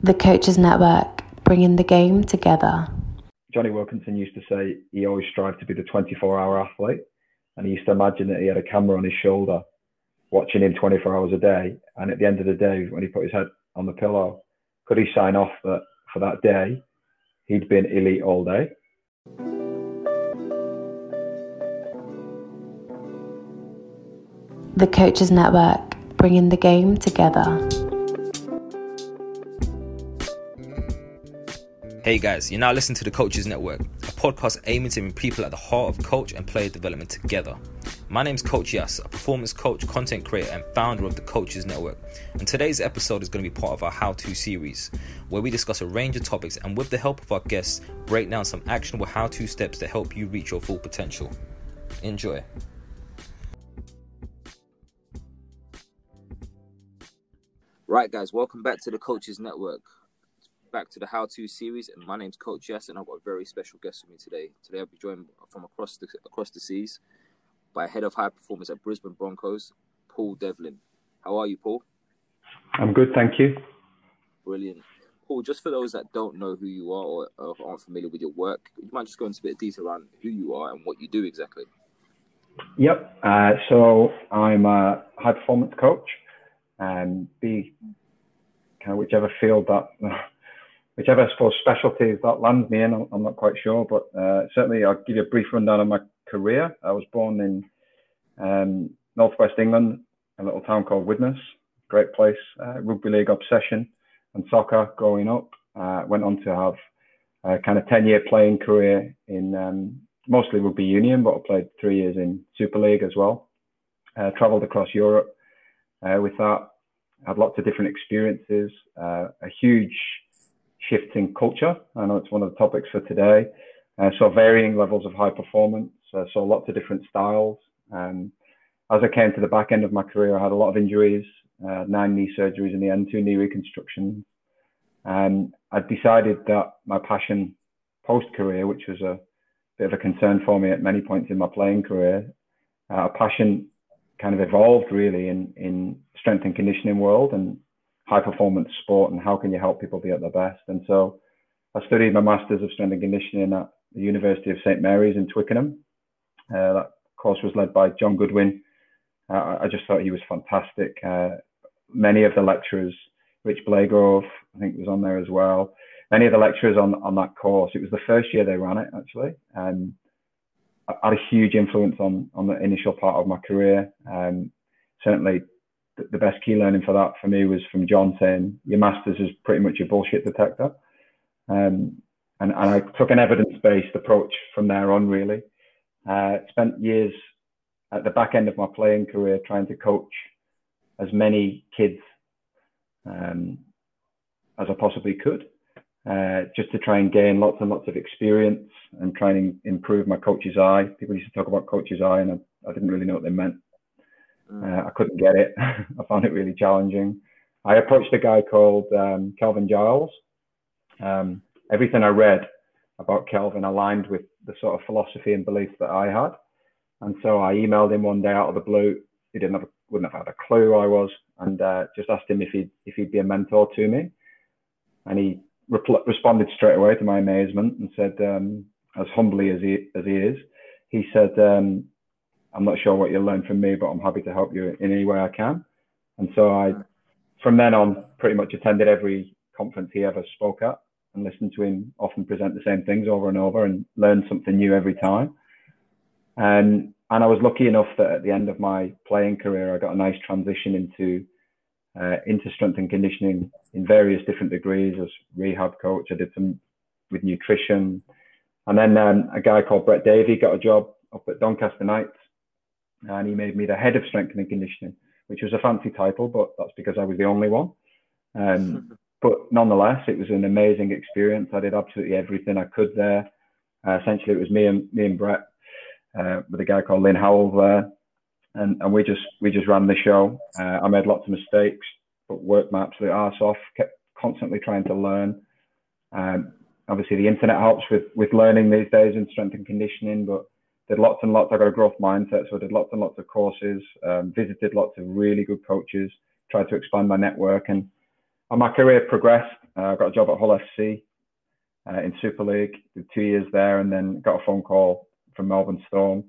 The Coaches Network, bringing the game together. Jonny Wilkinson used to say he always strived to be the 24 hour athlete. And he used to imagine that he had a camera on his shoulder watching him 24 hours a day. And at the end of the day, when he put his head on the pillow, could he sign off that for that day, he'd been elite all day? The Coaches Network, bringing the game together. Hey guys, you're now listening to the Coaches Network, a podcast aiming to bring people at the heart of coach and player development together. My name's Coach Yas, a performance coach, content creator, and founder of the Coaches Network. And today's episode is going to be part of our How To series, where we discuss a range of topics and, with the help of our guests, break down some actionable how to steps to help you reach your full potential. Enjoy. Right, guys, welcome back to the Coaches Network back to the How To series, and my name's Coach Yas, and I've got a very special guest with me today. Today I'll be joined from across the across the seas by head of high performance at Brisbane Broncos, Paul Devlin. How are you, Paul? I'm good, thank you. Brilliant. Paul, just for those that don't know who you are or, or aren't familiar with your work, you might just go into a bit of detail around who you are and what you do exactly. Yep. Uh, so I'm a high performance coach, and be kind of whichever field that whichever I suppose specialties that lands me in, I'm not quite sure, but uh, certainly I'll give you a brief rundown of my career. I was born in um, northwest England, a little town called Widnes, great place, uh, rugby league obsession and soccer growing up. Uh, went on to have a kind of 10 year playing career in um, mostly rugby union, but I played three years in Super League as well. Uh, traveled across Europe uh, with that, had lots of different experiences, uh, a huge shifts in culture. I know it's one of the topics for today. Uh, so varying levels of high performance. Uh, so lots of different styles. Um, as I came to the back end of my career, I had a lot of injuries, uh, nine knee surgeries in the end, two knee reconstructions. And I decided that my passion post career, which was a bit of a concern for me at many points in my playing career, uh, a passion kind of evolved really in, in strength and conditioning world and high performance sport and how can you help people be at their best. And so I studied my Masters of Strength and Conditioning at the University of St. Mary's in Twickenham. Uh, that course was led by Jon Goodwin. Uh, I just thought he was fantastic. Uh, many of the lecturers, Rich Blagrove, I think was on there as well. Many of the lecturers on, on that course, it was the first year they ran it actually. Um, had a huge influence on, on the initial part of my career. Um, certainly the best key learning for that for me was from Jon saying your masters is pretty much a bullshit detector. Um, and, and I took an evidence-based approach from there on really. Uh, spent years at the back end of my playing career trying to coach as many kids um, as I possibly could, uh, just to try and gain lots and lots of experience and try and improve my coach's eye. People used to talk about coach's eye, and I, I didn't really know what they meant. Uh, I couldn't get it. I found it really challenging. I approached a guy called um, Kelvin Giles. Um, everything I read about Kelvin aligned with the sort of philosophy and beliefs that I had. And so I emailed him one day out of the blue. He didn't have, wouldn't have had a clue who I was, and uh, just asked him if he'd if he'd be a mentor to me. And he re- responded straight away to my amazement and said, um, as humbly as he as he is, he said, um, I'm not sure what you'll learn from me, but I'm happy to help you in any way I can. And so I, from then on, pretty much attended every conference he ever spoke at and listened to him often present the same things over and over and learn something new every time. And and I was lucky enough that at the end of my playing career, I got a nice transition into uh, into strength and conditioning in various different degrees as rehab coach. I did some with nutrition, and then um, a guy called Brett Davey got a job up at Doncaster Knights, and he made me the head of strength and conditioning, which was a fancy title, but that's because I was the only one. Um, but nonetheless, it was an amazing experience. I did absolutely everything I could there. Uh, essentially, it was me and me and Brett uh, with a guy called Lynn Howell there, and, and we just we just ran the show. Uh, I made lots of mistakes, but worked my absolute arse off. Kept constantly trying to learn. Um, obviously, the internet helps with with learning these days in strength and conditioning, but did lots and lots. I got a growth mindset, so I did lots and lots of courses. Um, visited lots of really good coaches. Tried to expand my network, and, and my career progressed. Uh, I got a job at Hull FC uh, in Super League. Did two years there, and then got a phone call from Melbourne Storm,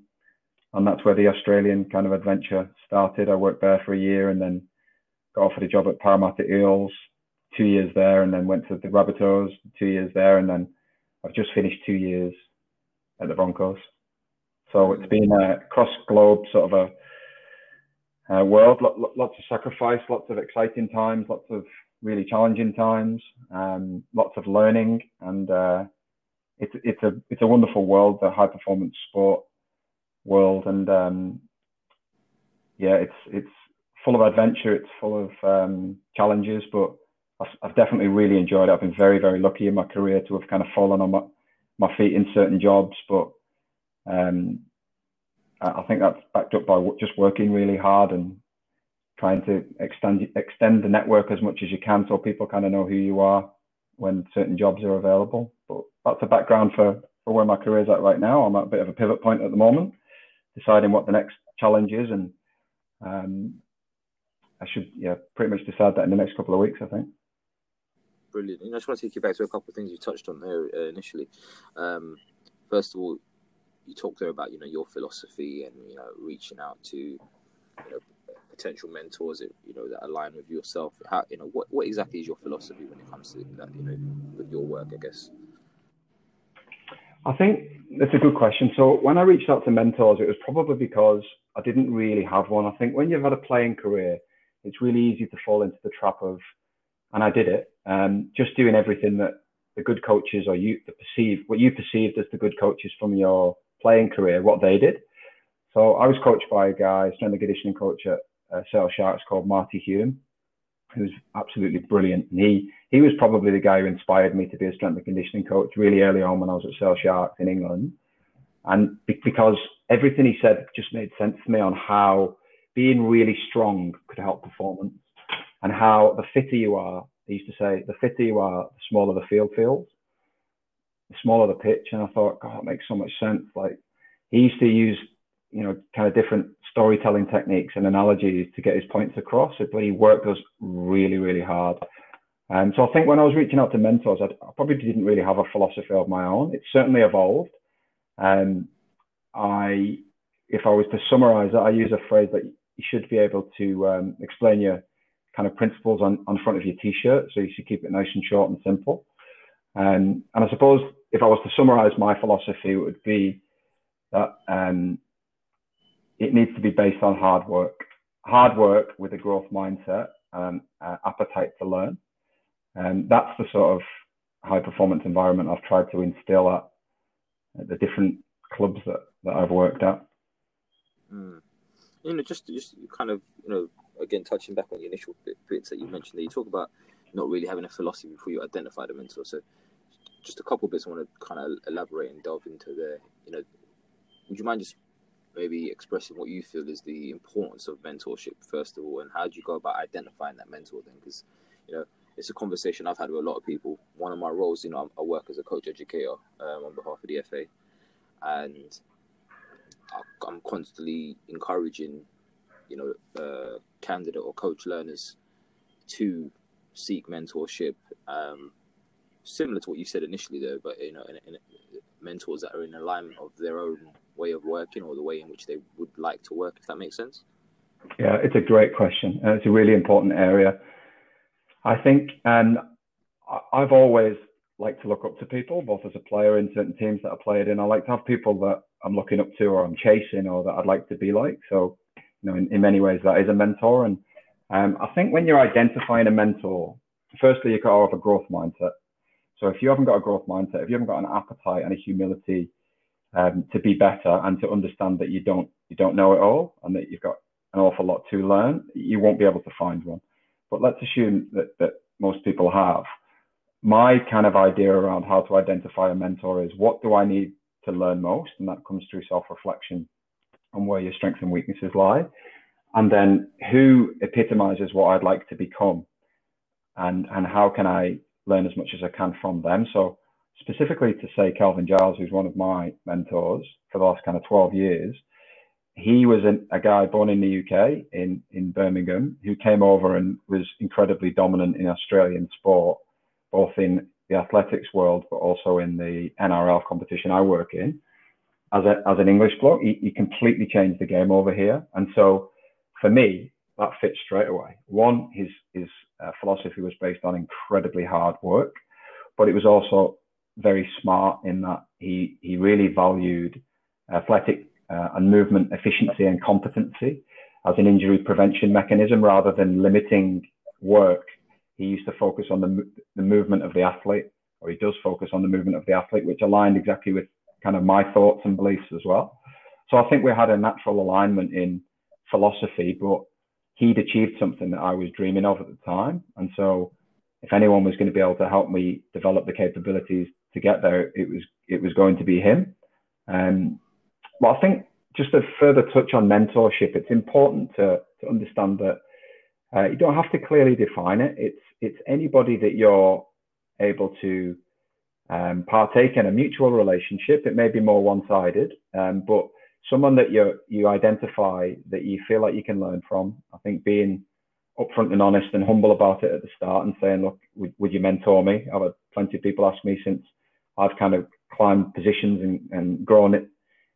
and that's where the Australian kind of adventure started. I worked there for a year, and then got offered a job at Parramatta Eels, two years there, and then went to the Rabbitohs, two years there, and then I've just finished two years at the Broncos. So it's been a cross globe sort of a, a world, lots of sacrifice, lots of exciting times, lots of really challenging times, um, lots of learning, and uh, it's it's a it's a wonderful world, the high performance sport world, and um, yeah, it's it's full of adventure, it's full of um, challenges, but I've, I've, definitely really enjoyed it. I've been very very lucky in my career to have kind of fallen on my my feet in certain jobs, but um, I think that's backed up by just working really hard and trying to extend extend the network as much as you can, so people kind of know who you are when certain jobs are available. But that's the background for, for where my career is at right now. I'm at a bit of a pivot point at the moment, deciding what the next challenge is, and um, I should yeah pretty much decide that in the next couple of weeks. I think. Brilliant. And I just want to take you back to a couple of things you touched on there uh, initially. Um, first of all, you talked there about you know your philosophy and you know reaching out to you know potential mentors you know that align with yourself. How you know what, what exactly is your philosophy when it comes to that you know your work i guess? I think that's a good question. So when i reached out to mentors it was probably because i didn't really have one. I think when you've had a playing career it's really easy to fall into the trap of and i did it um, just doing everything that the good coaches or you the perceive what you perceived as the good coaches from your playing career what they did so I was coached by a guy, strength and conditioning coach at uh, Sale Sharks called Marty Hume, who's absolutely brilliant. And he he was probably the guy who inspired me to be a strength and conditioning coach really early on when I was at Sale Sharks in England. And because everything he said just made sense to me on how being really strong could help performance and how the fitter you are, he used to say, the fitter you are, the smaller the field feels, the smaller the pitch. And I thought, God, it makes so much sense. Like he used to use, you know, kind of different storytelling techniques and analogies to get his points across. But he worked us really, really hard. And so I think when I was reaching out to mentors, I, I probably didn't really have a philosophy of my own. It certainly evolved. And I, if I was to summarize it, I use a phrase that you should be able to um, explain your kind of principles on, on front of your t-shirt. So you should keep it nice and short and simple. And, and I suppose if I was to summarize my philosophy, it would be that um, it needs to be based on hard work, hard work with a growth mindset uh, appetite to learn. And that's the sort of high performance environment I've tried to instill at, at the different clubs that, that I've worked at. Mm. You know, just just kind of you know, again touching back on the initial bits that you mentioned, that you talk about not really having a philosophy before you identify the mentor. So, just a couple bits I want to kind of elaborate and delve into there. You know, would you mind just maybe expressing what you feel is the importance of mentorship first of all, and how do you go about identifying that mentor then? Because you know it's a conversation I've had with a lot of people. One of my roles, you know, I work as a coach educator um, on behalf of the FA, and I'm constantly encouraging, you know, uh, candidate or coach learners to seek mentorship. Um, similar to what you said initially, though, but you know, in, in, mentors that are in alignment of their own way of working or the way in which they would like to work, if that makes sense? Yeah, it's a great question. And it's a really important area. I think, and I've always liked to look up to people, both as a player in certain teams that I played in. I like to have people that I'm looking up to or I'm chasing or that I'd like to be like. So, you know, in, in many ways, that is a mentor. And um, I think when you're identifying a mentor, firstly, you've got to have a growth mindset. So if you haven't got a growth mindset, if you haven't got an appetite and a humility um, to be better and to understand that you don't you don't know it all and that you've got an awful lot to learn, you won't be able to find one. But let's assume that that most people have. My kind of idea around how to identify a mentor is what do I need to learn most, and that comes through self-reflection on where your strengths and weaknesses lie, and then who epitomizes what I'd like to become, and and how can I learn as much as I can from them. So specifically to say Kelvin Giles, who's one of my mentors for the last kind of 12 years, he was an, a guy born in the UK in, in Birmingham who came over and was incredibly dominant in Australian sport, both in the athletics world, but also in the NRL competition I work in. As, a, as an English bloke, he, he completely changed the game over here. And so for me, that fits straight away. One, his, his uh, philosophy was based on incredibly hard work, but it was also very smart in that he, he really valued athletic uh, and movement efficiency and competency as an injury prevention mechanism rather than limiting work. He used to focus on the, the movement of the athlete, or he does focus on the movement of the athlete, which aligned exactly with kind of my thoughts and beliefs as well. So I think we had a natural alignment in philosophy, but he'd achieved something that I was dreaming of at the time. And so if anyone was going to be able to help me develop the capabilities to get there, it was it was going to be him. Um, well, I think just a further touch on mentorship, it's important to, to understand that uh, you don't have to clearly define it. It's it's anybody that you're able to um, partake in a mutual relationship. It may be more one-sided, um, but someone that you you identify that you feel like you can learn from. I think being upfront and honest and humble about it at the start and saying, look, would, would you mentor me? I've had plenty of people ask me since I've kind of climbed positions and, and grown it,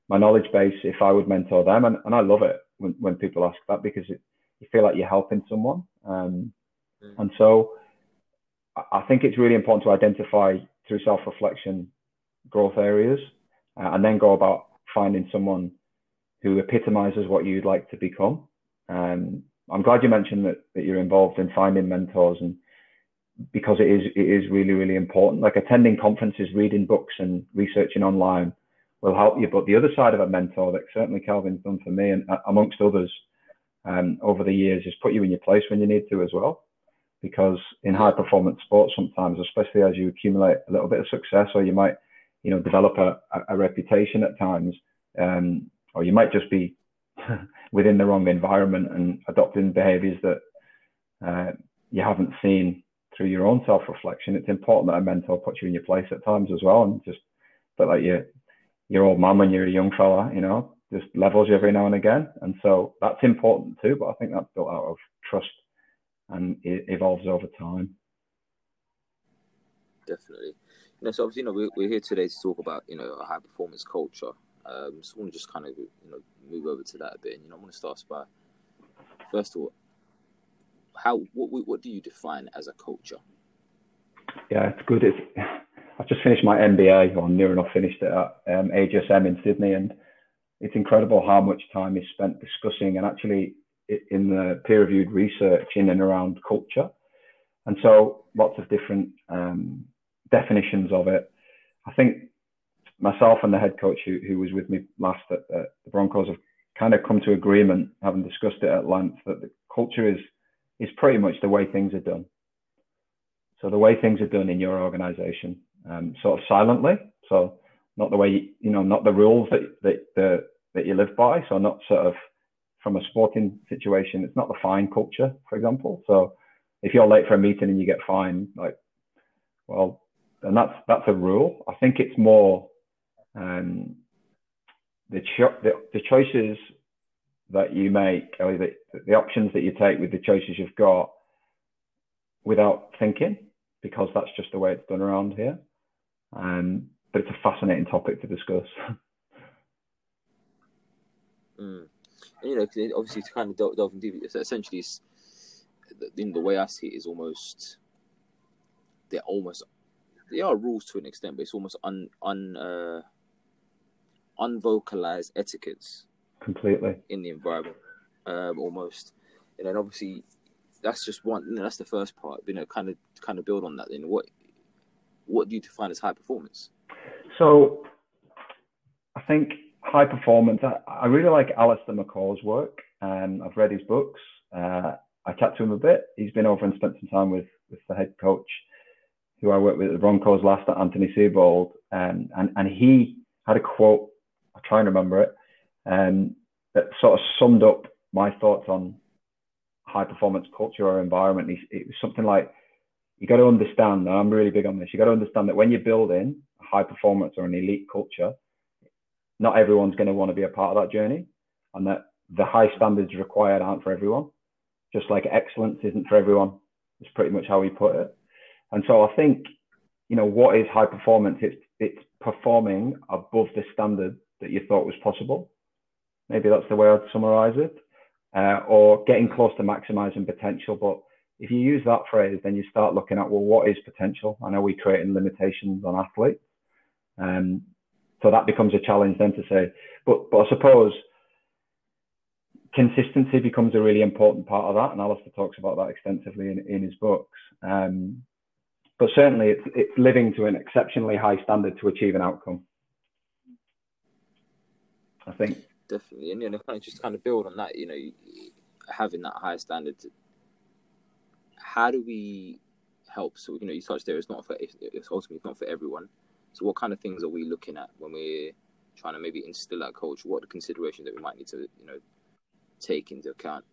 my knowledge base if I would mentor them. And, and I love it when, when people ask that because it, you feel like you're helping someone. Um, mm. And so I think it's really important to identify through self-reflection growth areas uh, and then go about finding someone who epitomizes what you'd like to become. Um, I'm glad you mentioned that, that you're involved in finding mentors and because it is it is really really important. Like attending conferences, reading books, and researching online will help you. But the other side of a mentor that certainly Kelvin's done for me, and uh, amongst others, um, over the years, is put you in your place when you need to as well. Because in high performance sports, sometimes, especially as you accumulate a little bit of success, or you might, you know, develop a, a reputation at times, um, or you might just be within the wrong environment and adopting behaviors that uh, you haven't seen through your own self-reflection. It's important that a mentor puts you in your place at times as well, and just but like your your old man when you're a young fella, you know, just levels you every now and again, and so that's important too. But I think that's built out of trust and it evolves over time. Definitely. Know, so obviously, you know, we're, we're here today to talk about, you know, a high performance culture. Um, so I want to just kind of, you know, move over to that a bit. And, you know, I want to start by, first of all, how what what do you define as a culture? Yeah, it's good. It's I've just finished my MBA, or near enough finished it at um, AGSM in Sydney, and it's incredible how much time is spent discussing and actually in the peer-reviewed research in and around culture. And so, lots of different um, definitions of it. I think myself and the head coach who, who was with me last at, the Broncos have kind of come to agreement, having discussed it at length, that the culture is is pretty much the way things are done. So the way things are done in your organization, um, sort of silently. So not the way you, you know, not the rules that that the, that you live by. So not sort of from a sporting situation, it's not the fine culture, for example. So if you're late for a meeting and you get fined, like, well, then that's that's a rule. I think it's more um, the, cho- the the choices that you make or the, the options that you take with the choices you've got without thinking because that's just the way it's done around here. Um, but it's a fascinating topic to discuss. mm. And, you know, obviously to kind of delve, delve into it, essentially, in the way I see it, is almost they're almost they are rules to an extent, but it's almost un un uh, unvocalized etiquettes completely in the environment, um, almost. And then obviously that's just one. You know, that's the first part. You know, kind of kind of build on that. Then what what do you define as high performance? So, I think high performance. I, I really like Allistair McCaw's work. Um, I've read his books. Uh, I chat to him a bit. He's been over and spent some time with with the head coach, who I worked with at the Broncos last at Anthony Seibold, um, and and he had a quote. I try and remember it. Um, that sort of summed up my thoughts on high performance culture or environment. It was something like you got to understand. I'm really big on this. You got to understand that when you're building a high performance or an elite culture, not everyone's going to want to be a part of that journey, and that the high standards required aren't for everyone. Just like excellence isn't for everyone. It's pretty much how we put it. And so I think, you know, what is high performance? It's it's performing above the standard that you thought was possible. Maybe that's the way I'd summarize it, uh, or getting close to maximizing potential. But if you use that phrase, then you start looking at well, what is potential? I know we creating limitations on athletes, um, so that becomes a challenge then to say. But but I suppose consistency becomes a really important part of that, and Allistair talks about that extensively in, in his books. Um, but certainly, it's it's living to an exceptionally high standard to achieve an outcome. I think definitely, and you know, kind of just kind of build on that. You know, having that high standard. How do we help? So you know, you touched there. It's not for it's ultimately not for everyone. So what kind of things are we looking at when we're trying to maybe instill that coach? What are the considerations that we might need to you know take into account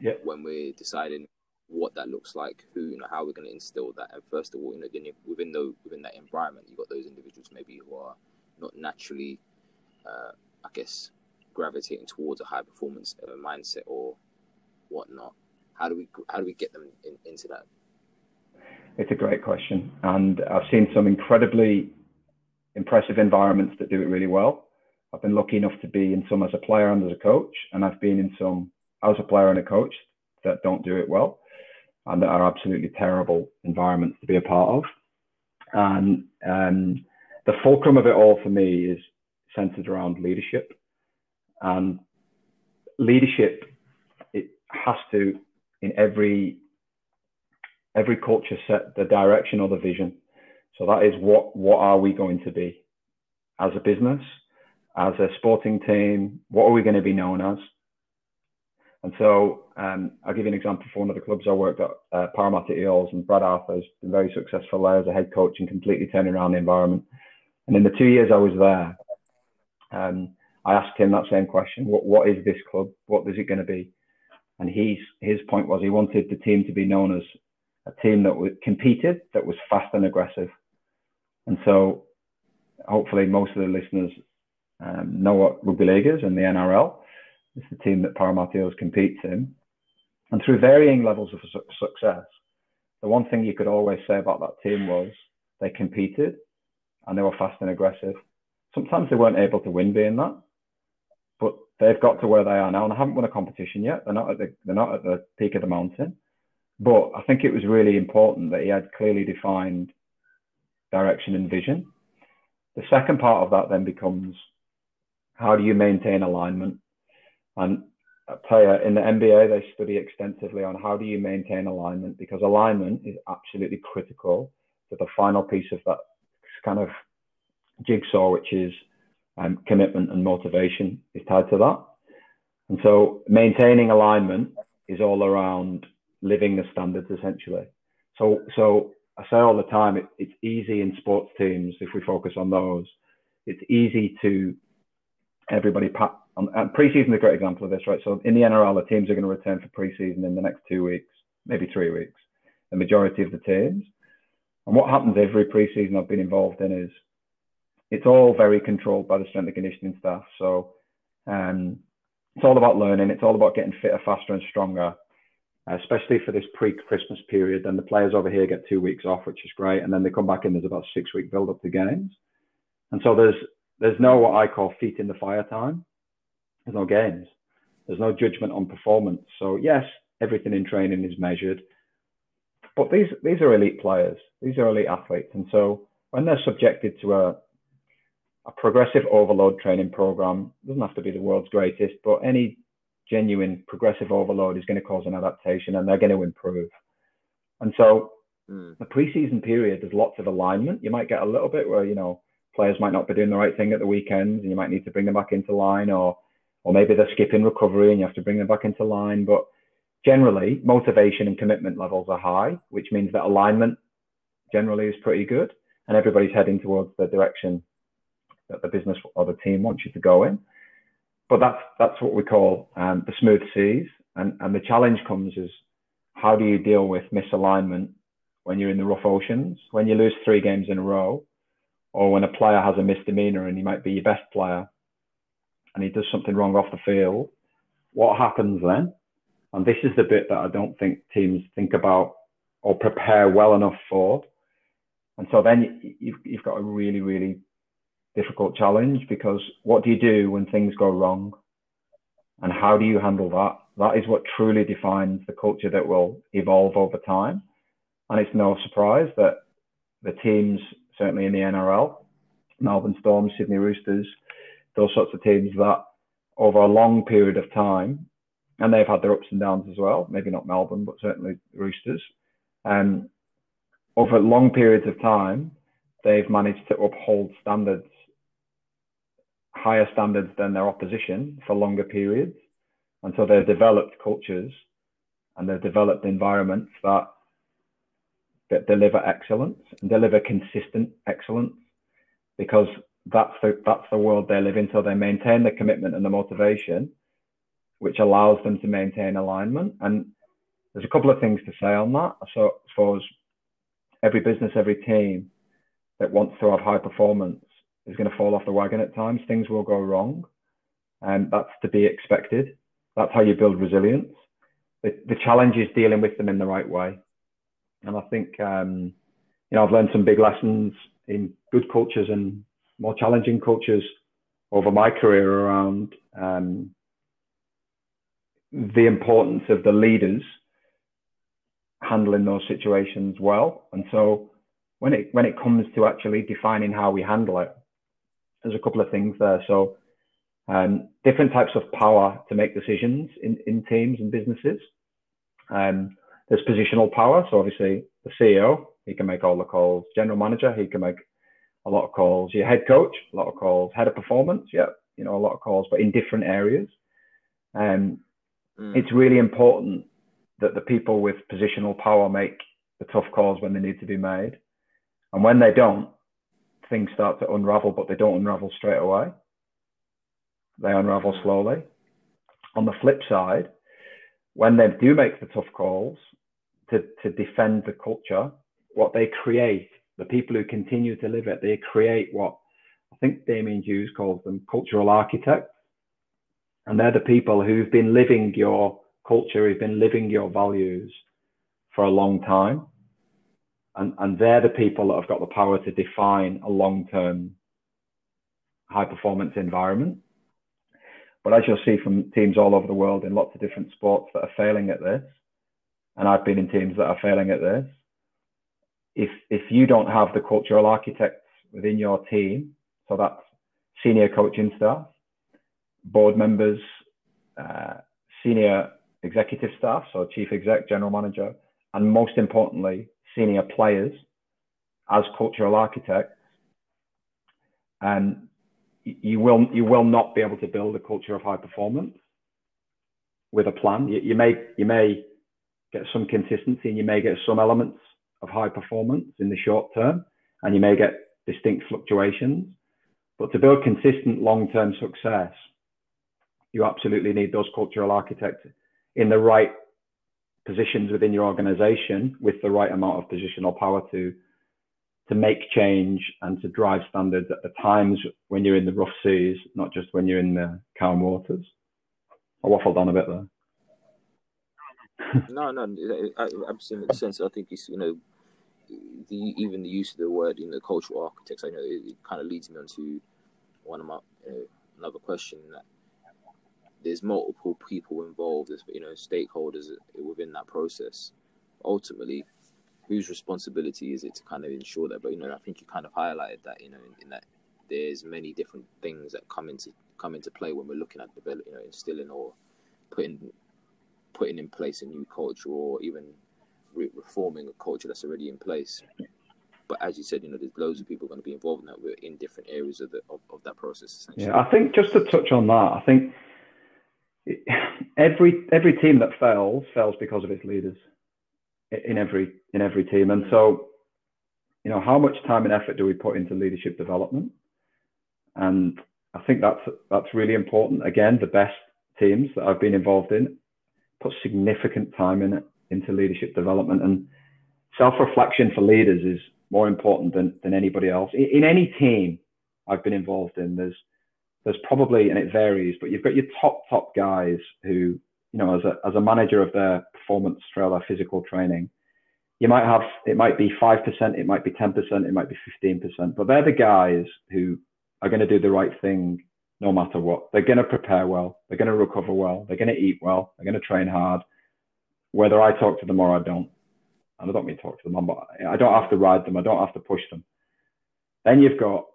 yeah. when we're deciding what that looks like, who you know how we're going to instill that. And first of all, you know, within the within that environment, you've got those individuals maybe who are not naturally, uh, I guess, gravitating towards a high performance uh, mindset or whatnot. How do we how do we get them in, into that? It's a great question, and I've seen some incredibly impressive environments that do it really well. I've been lucky enough to be in some as a player and as a coach, and I've been in some as a player and a coach that don't do it well and that are absolutely terrible environments to be a part of. And um, the fulcrum of it all for me is centered around leadership. And leadership, it has to, in every every culture, set the direction or the vision. So that is what what are we going to be as a business, as a sporting team? What are we going to be known as? And so um, I'll give you an example for one of the clubs I worked at, uh, Parramatta Eels, and Brad Arthur has been very successful there as a head coach and completely turning around the environment. And in the two years I was there, um, I asked him that same question: What what is this club? What is it going to be? And he's his point was he wanted the team to be known as a team that was competed, that was fast and aggressive. And so, hopefully, most of the listeners um, know what rugby league is and the NRL. It's the team that Parramatta Eels competes in. And through varying levels of su- success, the one thing you could always say about that team was they competed and they were fast and aggressive. Sometimes they weren't able to win being that, but they've got to where they are now and they haven't won a competition yet. They're not at the they're not at the peak of the mountain. But I think it was really important that he had clearly defined direction and vision. The second part of that then becomes how do you maintain alignment? And tell you, in the MBA, they study extensively on how do you maintain alignment because alignment is absolutely critical to the final piece of that kind of jigsaw, which is um, commitment and motivation is tied to that. And so maintaining alignment is all around living the standards essentially. So, so I say all the time, it, it's easy in sports teams if we focus on those. It's easy to everybody pat. Um, and preseason is a great example of this, right? So in the NRL, the teams are going to return for preseason in the next two weeks, maybe three weeks. The majority of the teams. And what happens every preseason I've been involved in is it's all very controlled by the strength and conditioning staff. So um, it's all about learning. It's all about getting fitter, faster, and stronger, especially for this pre-Christmas period. Then the players over here get two weeks off, which is great, and then they come back in. There's about six-week build-up to games, and so there's there's no what I call feet in the fire time. There's no games. There's no judgment on performance. So yes, everything in training is measured. but these these are elite players. These are elite athletes, and so when they're subjected to a a progressive overload training program, doesn't have to be the world's greatest, but any genuine progressive overload is going to cause an adaptation, and they're going to improve. And so mm. the preseason period, there's lots of alignment. You might get a little bit where you know players might not be doing the right thing at the weekends, and you might need to bring them back into line, or or maybe they're skipping recovery and you have to bring them back into line. But generally, motivation and commitment levels are high, which means that alignment generally is pretty good, and everybody's heading towards the direction that the business or the team wants you to go in. But that's that's what we call um, the smooth seas, and and the challenge comes is how do you deal with misalignment when you're in the rough oceans, when you lose three games in a row, or when a player has a misdemeanor and he might be your best player, and he does something wrong off the field. What happens then? And this is the bit that I don't think teams think about or prepare well enough for. And so then you've, you've got a really, really difficult challenge because what do you do when things go wrong? And how do you handle that? That is what truly defines the culture that will evolve over time. And it's no surprise that the teams, certainly in the NRL, Melbourne Storm, Sydney Roosters, those sorts of teams that over a long period of time, and they've had their ups and downs as well, maybe not Melbourne, but certainly Roosters. Um, over long periods of time, they've managed to uphold standards, higher standards than their opposition for longer periods. And so they've developed cultures and they've developed environments that that deliver excellence and deliver consistent excellence because that's the that's the world they live in. So they maintain the commitment and the motivation, which allows them to maintain alignment. And there's a couple of things to say on that. So I suppose every business, every team that wants to have high performance is going to fall off the wagon at times. Things will go wrong, and that's to be expected. That's how you build resilience. The, the challenge is dealing with them in the right way. And I think, um, you know, I've learned some big lessons in good cultures and more challenging cultures over my career around um, the importance of the leaders handling those situations well. And so when it when it comes to actually defining how we handle it, there's a couple of things there. So um, different types of power to make decisions in, in teams and businesses. Um, there's positional power. So obviously the CEO, he can make all the calls. General manager, he can make a lot of calls. Your head coach, a lot of calls. Head of performance, yeah, you know, a lot of calls, but in different areas. Um, mm. It's really important that the people with positional power make the tough calls when they need to be made. And when they don't, things start to unravel, but they don't unravel straight away. They unravel mm. slowly. On the flip side, when they do make the tough calls to, to defend the culture, what they create the people who continue to live it, they create what I think Damian Hughes calls them cultural architects. And they're the people who've been living your culture, who've been living your values for a long time. And, and they're the people that have got the power to define a long term high performance environment. But as you'll see from teams all over the world in lots of different sports that are failing at this, and I've been in teams that are failing at this, if if you don't have the cultural architects within your team, so that's senior coaching staff, board members, uh, senior executive staff, so chief exec, general manager, and most importantly, senior players as cultural architects, and you will you will not be able to build a culture of high performance with a plan. You, you may you may get some consistency and you may get some elements of high performance in the short term, and you may get distinct fluctuations. But to build consistent long term success, you absolutely need those cultural architects in the right positions within your organization with the right amount of positional power to to make change and to drive standards at the times when you're in the rough seas, not just when you're in the calm waters. I waffled on a bit there. no, no, absolutely sense. I think it's you know the even the use of the word in the cultural architects, I know it, it kind of leads me on to one of my you know, another question that there's multiple people involved, there's you know stakeholders within that process. Ultimately, whose responsibility is it to kind of ensure that? But you know, I think you kind of highlighted that you know in, in that there's many different things that come into come into play when we're looking at develop, you know, instilling or putting putting in place a new culture or even re- reforming a culture that's already in place. But as you said, you know, there's loads of people going to be involved in that. We're in different areas of the of, of that process. Yeah, I think just to touch on that, I think every every team that fails fails because of its leaders in every in every team, and so you know how much time and effort do we put into leadership development? And I think that's that's really important. Again, the best teams that I've been involved in put significant time in it into leadership development and self-reflection for leaders is more important than, than anybody else. In, in any team I've been involved in, there's there's probably and it varies, but you've got your top top guys who, you know, as a as a manager of their performance throughout their physical training, you might have it might be five percent, it might be ten percent, it might be fifteen percent, but they're the guys who are going to do the right thing no matter what. They're going to prepare well. They're going to recover well. They're going to eat well. They're going to train hard, whether I talk to them or I don't. And I don't mean talk to them, but I don't have to ride them. I don't have to push them. Then you've got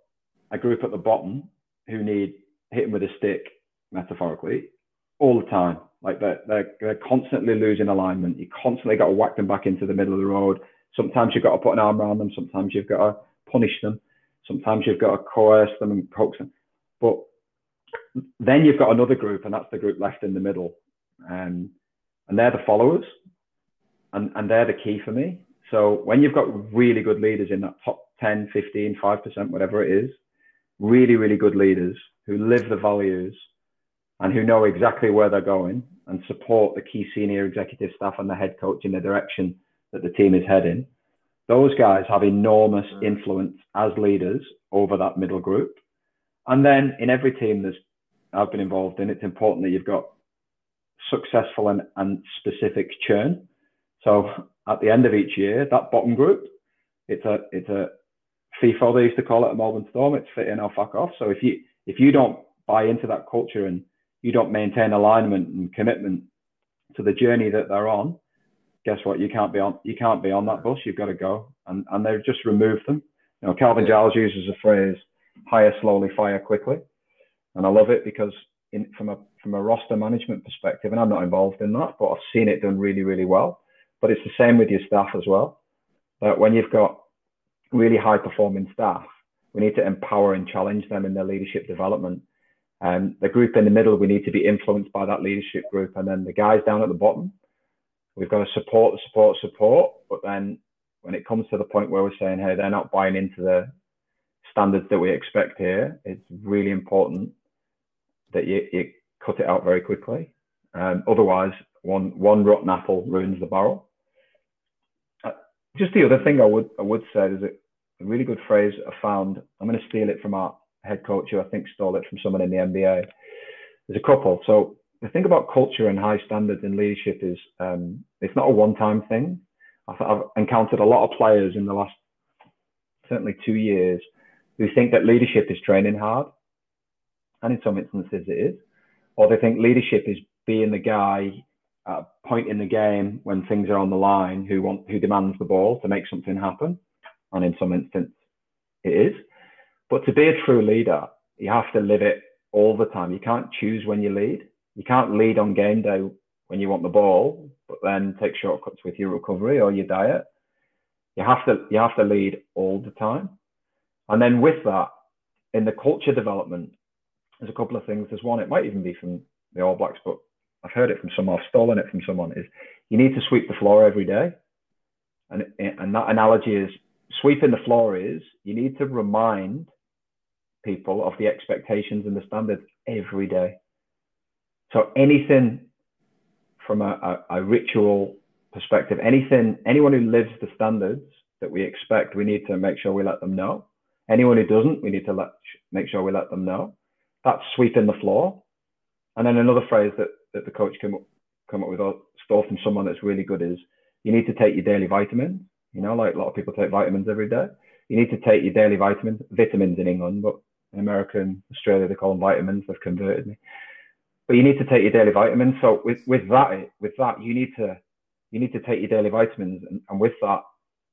a group at the bottom who need hitting with a stick, metaphorically, all the time. Like they're, they're, they're constantly losing alignment. You constantly got to whack them back into the middle of the road. Sometimes you've got to put an arm around them. Sometimes you've got to punish them. Sometimes you've got to coerce them and coax them. But then you've got another group, and that's the group left in the middle. Um, and they're the followers, and, and they're the key for me. So when you've got really good leaders in that top 10, 15, 5%, whatever it is, really, really good leaders who live the values and who know exactly where they're going and support the key senior executive staff and the head coach in the direction that the team is heading, those guys have enormous mm. influence as leaders over that middle group. And then in every team there's I've been involved in, it's important that you've got successful and, and specific churn. So at the end of each year, that bottom group, it's a it's a FIFO they used to call it at Melbourne Storm. It's fit in or fuck off. So if you if you don't buy into that culture and you don't maintain alignment and commitment to the journey that they're on, guess what? You can't be on you can't be on that bus. You've got to go. And and they've just removed them. You know, Kelvin Giles uses a phrase, hire slowly, fire quickly and I love it because in, from a from a roster management perspective, and I'm not involved in that, but I've seen it done really really well. But it's the same with your staff as well. That when you've got really high performing staff, we need to empower and challenge them in their leadership development. And the group in the middle, we need to be influenced by that leadership group, and then the guys down at the bottom, we've got to support support support. But then when it comes to the point where we're saying, hey, they're not buying into the standards that we expect here, it's really important that you, you cut it out very quickly. Um, otherwise, one one rotten apple ruins the barrel. Uh, just the other thing I would I would say is a really good phrase I found. I'm going to steal it from our head coach, who I think stole it from someone in the NBA. There's a couple. So the thing about culture and high standards in leadership is um, it's not a one-time thing. I've, I've encountered a lot of players in the last certainly two years who think that leadership is training hard and in some instances it is, or they think leadership is being the guy uh, at a point in the game when things are on the line who want who demands the ball to make something happen, and in some instances it is. But to be a true leader, you have to live it all the time. You can't choose when you lead. You can't lead on game day when you want the ball, but then take shortcuts with your recovery or your diet. You have to you have to lead all the time. And then with that, in the culture development, there's a couple of things. There's one, it might even be from the All Blacks, but I've heard it from someone, I've stolen it from someone, is you need to sweep the floor every day. And, and that analogy is sweeping the floor is you need to remind people of the expectations and the standards every day. So anything from a, a, a ritual perspective, anything, anyone who lives the standards that we expect, we need to make sure we let them know. Anyone who doesn't, we need to let make sure we let them know that's sweeping the floor. And then another phrase that, that the coach came up, come up with or stole from someone that's really good is you need to take your daily vitamins. You know, like a lot of people take vitamins every day. You need to take your daily vitamins, vitamins in England, but in America and Australia they call them vitamins. They've converted me. But you need to take your daily vitamins. So with, with that, with that, you need to you need to take your daily vitamins, and, and with that,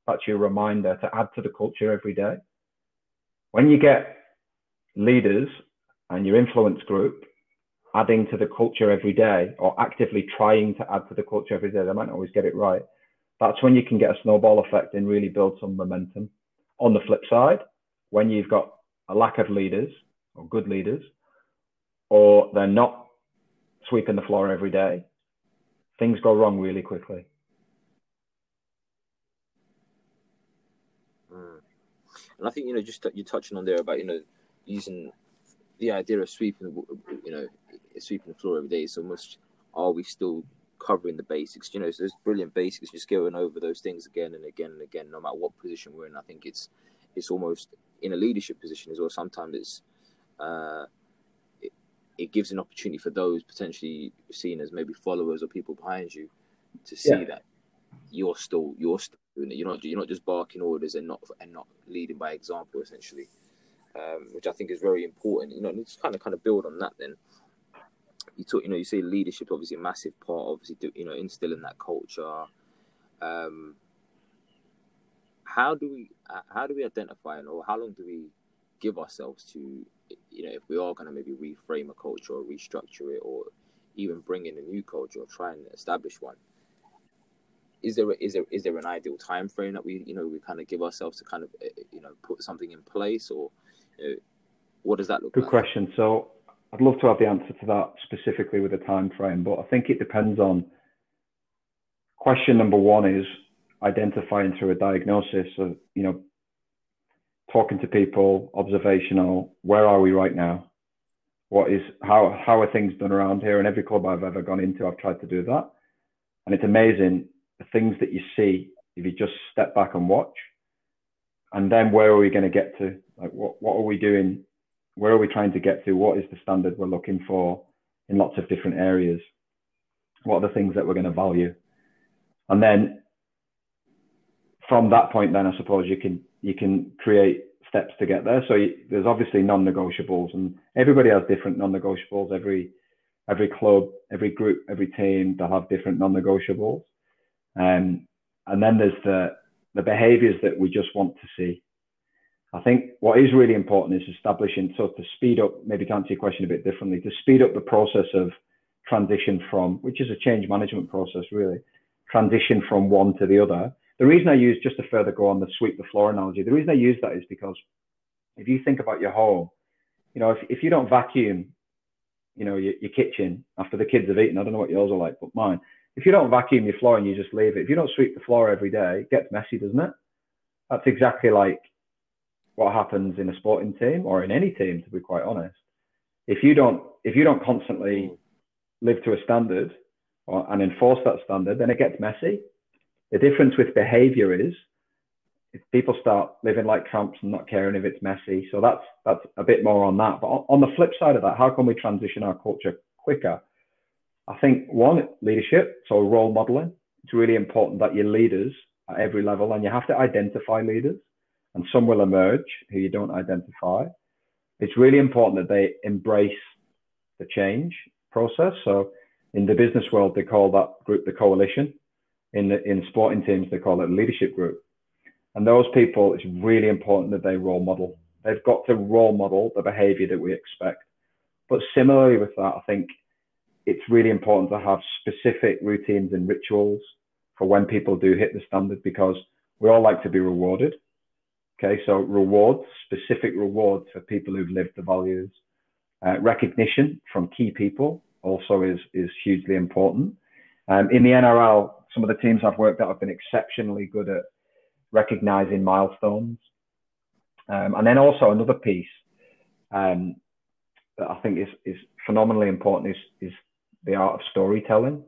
That's your reminder to add to the culture every day. When you get leaders and your influence group adding to the culture every day or actively trying to add to the culture every day, they might not always get it right. That's when you can get a snowball effect and really build some momentum. On the flip side, when you've got a lack of leaders or good leaders, or they're not sweeping the floor every day, things go wrong really quickly. Mm. And I think you know, just you're touching on there about you know using the idea of sweeping, you know, sweeping the floor every day. So much are we still covering the basics? You know, so there's brilliant basics, just going over those things again and again and again, no matter what position we're in. I think it's it's almost in a leadership position as well. Sometimes it's uh, it, it gives an opportunity for those potentially seen as maybe followers or people behind you to see yeah. that you're still you're still doing it. You're not you're not just barking orders and not and not leading by example essentially um, which I think is very important. You know, and just kind of kind of build on that. Then you talk, you know, you say leadership obviously a massive part. Obviously, you know, instilling that culture. Um, how do we how do we identify and or how long do we give ourselves to you know if we are going to maybe reframe a culture or restructure it or even bring in a new culture or try and establish one is there is there is there an ideal time frame that we you know we kind of give ourselves to kind of eh, you know put something in place or uh, what does that look Good like? Good question. So I'd love to have the answer to that specifically with a time frame, but I think it depends on question number one is identifying through a diagnosis of, you know, talking to people, observational, where are we right now? What is how how are things done around here? And every club I've ever gone into, I've tried to do that. And it's amazing the things that you see if you just step back and watch. And then where are we going to get to? Like, what, what are we doing? Where are we trying to get to? What is the standard we're looking for in lots of different areas? What are the things that we're going to value? And then from that point, then I suppose you can you can create steps to get there. So you, there's obviously non-negotiables, and everybody has different non-negotiables. Every every club, every group, every team, they'll have different non-negotiables. Um, and then there's the the behaviors that we just want to see. I think what is really important is establishing, so to speed up, maybe to answer your question a bit differently, to speed up the process of transition from, which is a change management process really, transition from one to the other. The reason I use, just to further go on the sweep the floor analogy, the reason I use that is because if you think about your home, you know, if, if you don't vacuum, you know, your, your kitchen after the kids have eaten, I don't know what yours are like, but mine, if you don't vacuum your floor and you just leave it, if you don't sweep the floor every day, it gets messy, doesn't it? That's exactly like what happens in a sporting team or in any team, to be quite honest. If you don't, if you don't constantly live to a standard or, and enforce that standard, then it gets messy. The difference with behavior is if people start living like tramps and not caring if it's messy. So that's that's a bit more on that. But on the flip side of that, how can we transition our culture quicker? I think one leadership, so role modeling. It's really important that your leaders at every level, and you have to identify leaders and some will emerge who you don't identify. It's really important that they embrace the change process. So in the business world, they call that group the coalition. In the, in sporting teams, they call it a leadership group. And those people, it's really important that they role model. They've got to role model the behavior that we expect. But similarly with that, I think it's really important to have specific routines and rituals for when people do hit the standard because we all like to be rewarded. Okay, so rewards, specific rewards for people who've lived the values. Uh, recognition from key people also is, is hugely important. Um, in the NRL, some of the teams I've worked at have been exceptionally good at recognizing milestones. Um, and then also another piece um, that I think is, is phenomenally important is, is the art of storytelling.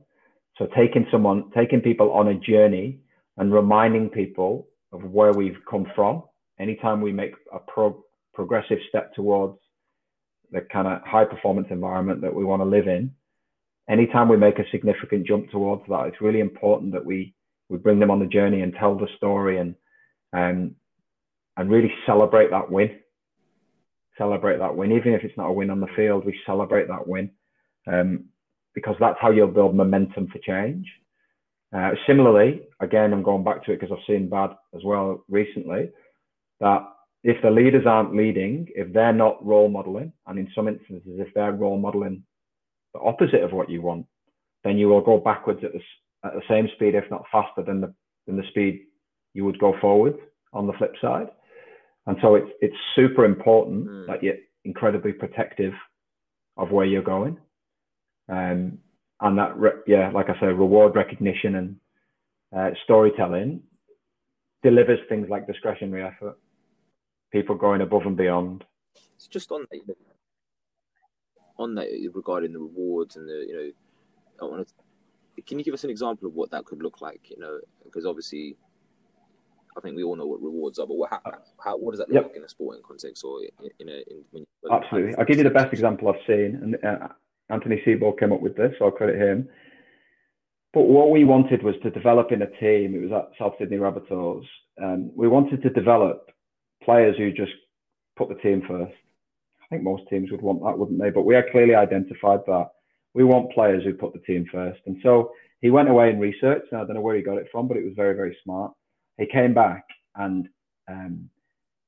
So taking someone, taking people on a journey and reminding people of where we've come from anytime we make a pro- progressive step towards the kind of high performance environment that we want to live in, anytime we make a significant jump towards that, it's really important that we we bring them on the journey and tell the story and um, and really celebrate that win. Celebrate that win, even if it's not a win on the field, we celebrate that win um, because that's how you'll build momentum for change. Uh, similarly, again, I'm going back to it because I've seen bad as well recently, that if the leaders aren't leading, if they're not role modeling, and in some instances, if they're role modeling the opposite of what you want, then you will go backwards at the, at the same speed, if not faster than the, than the speed you would go forward on the flip side. And so it's, it's super important mm. that you're incredibly protective of where you're going. Um, and that, re- yeah, like I say, reward recognition and uh, storytelling delivers things like discretionary effort, people going above and beyond. It's just on that, on that regarding the rewards and the, you know, I want to, can you give us an example of what that could look like? You know, because obviously, I think we all know what rewards are, but what, how, how what does that look yep. like in a sporting context or in, in a in, Absolutely, I'll give you the best example I've seen, and uh, Anthony Seibold came up with this, so I'll credit him. But what we wanted was to develop in a team. It was at South Sydney Rabbitohs. Um, we wanted to develop players who just put the team first. I think most teams would want that, wouldn't they? But we had clearly identified that we want players who put the team first. And so he went away and researched, and I don't know where he got it from, but it was very, very smart. He came back and um,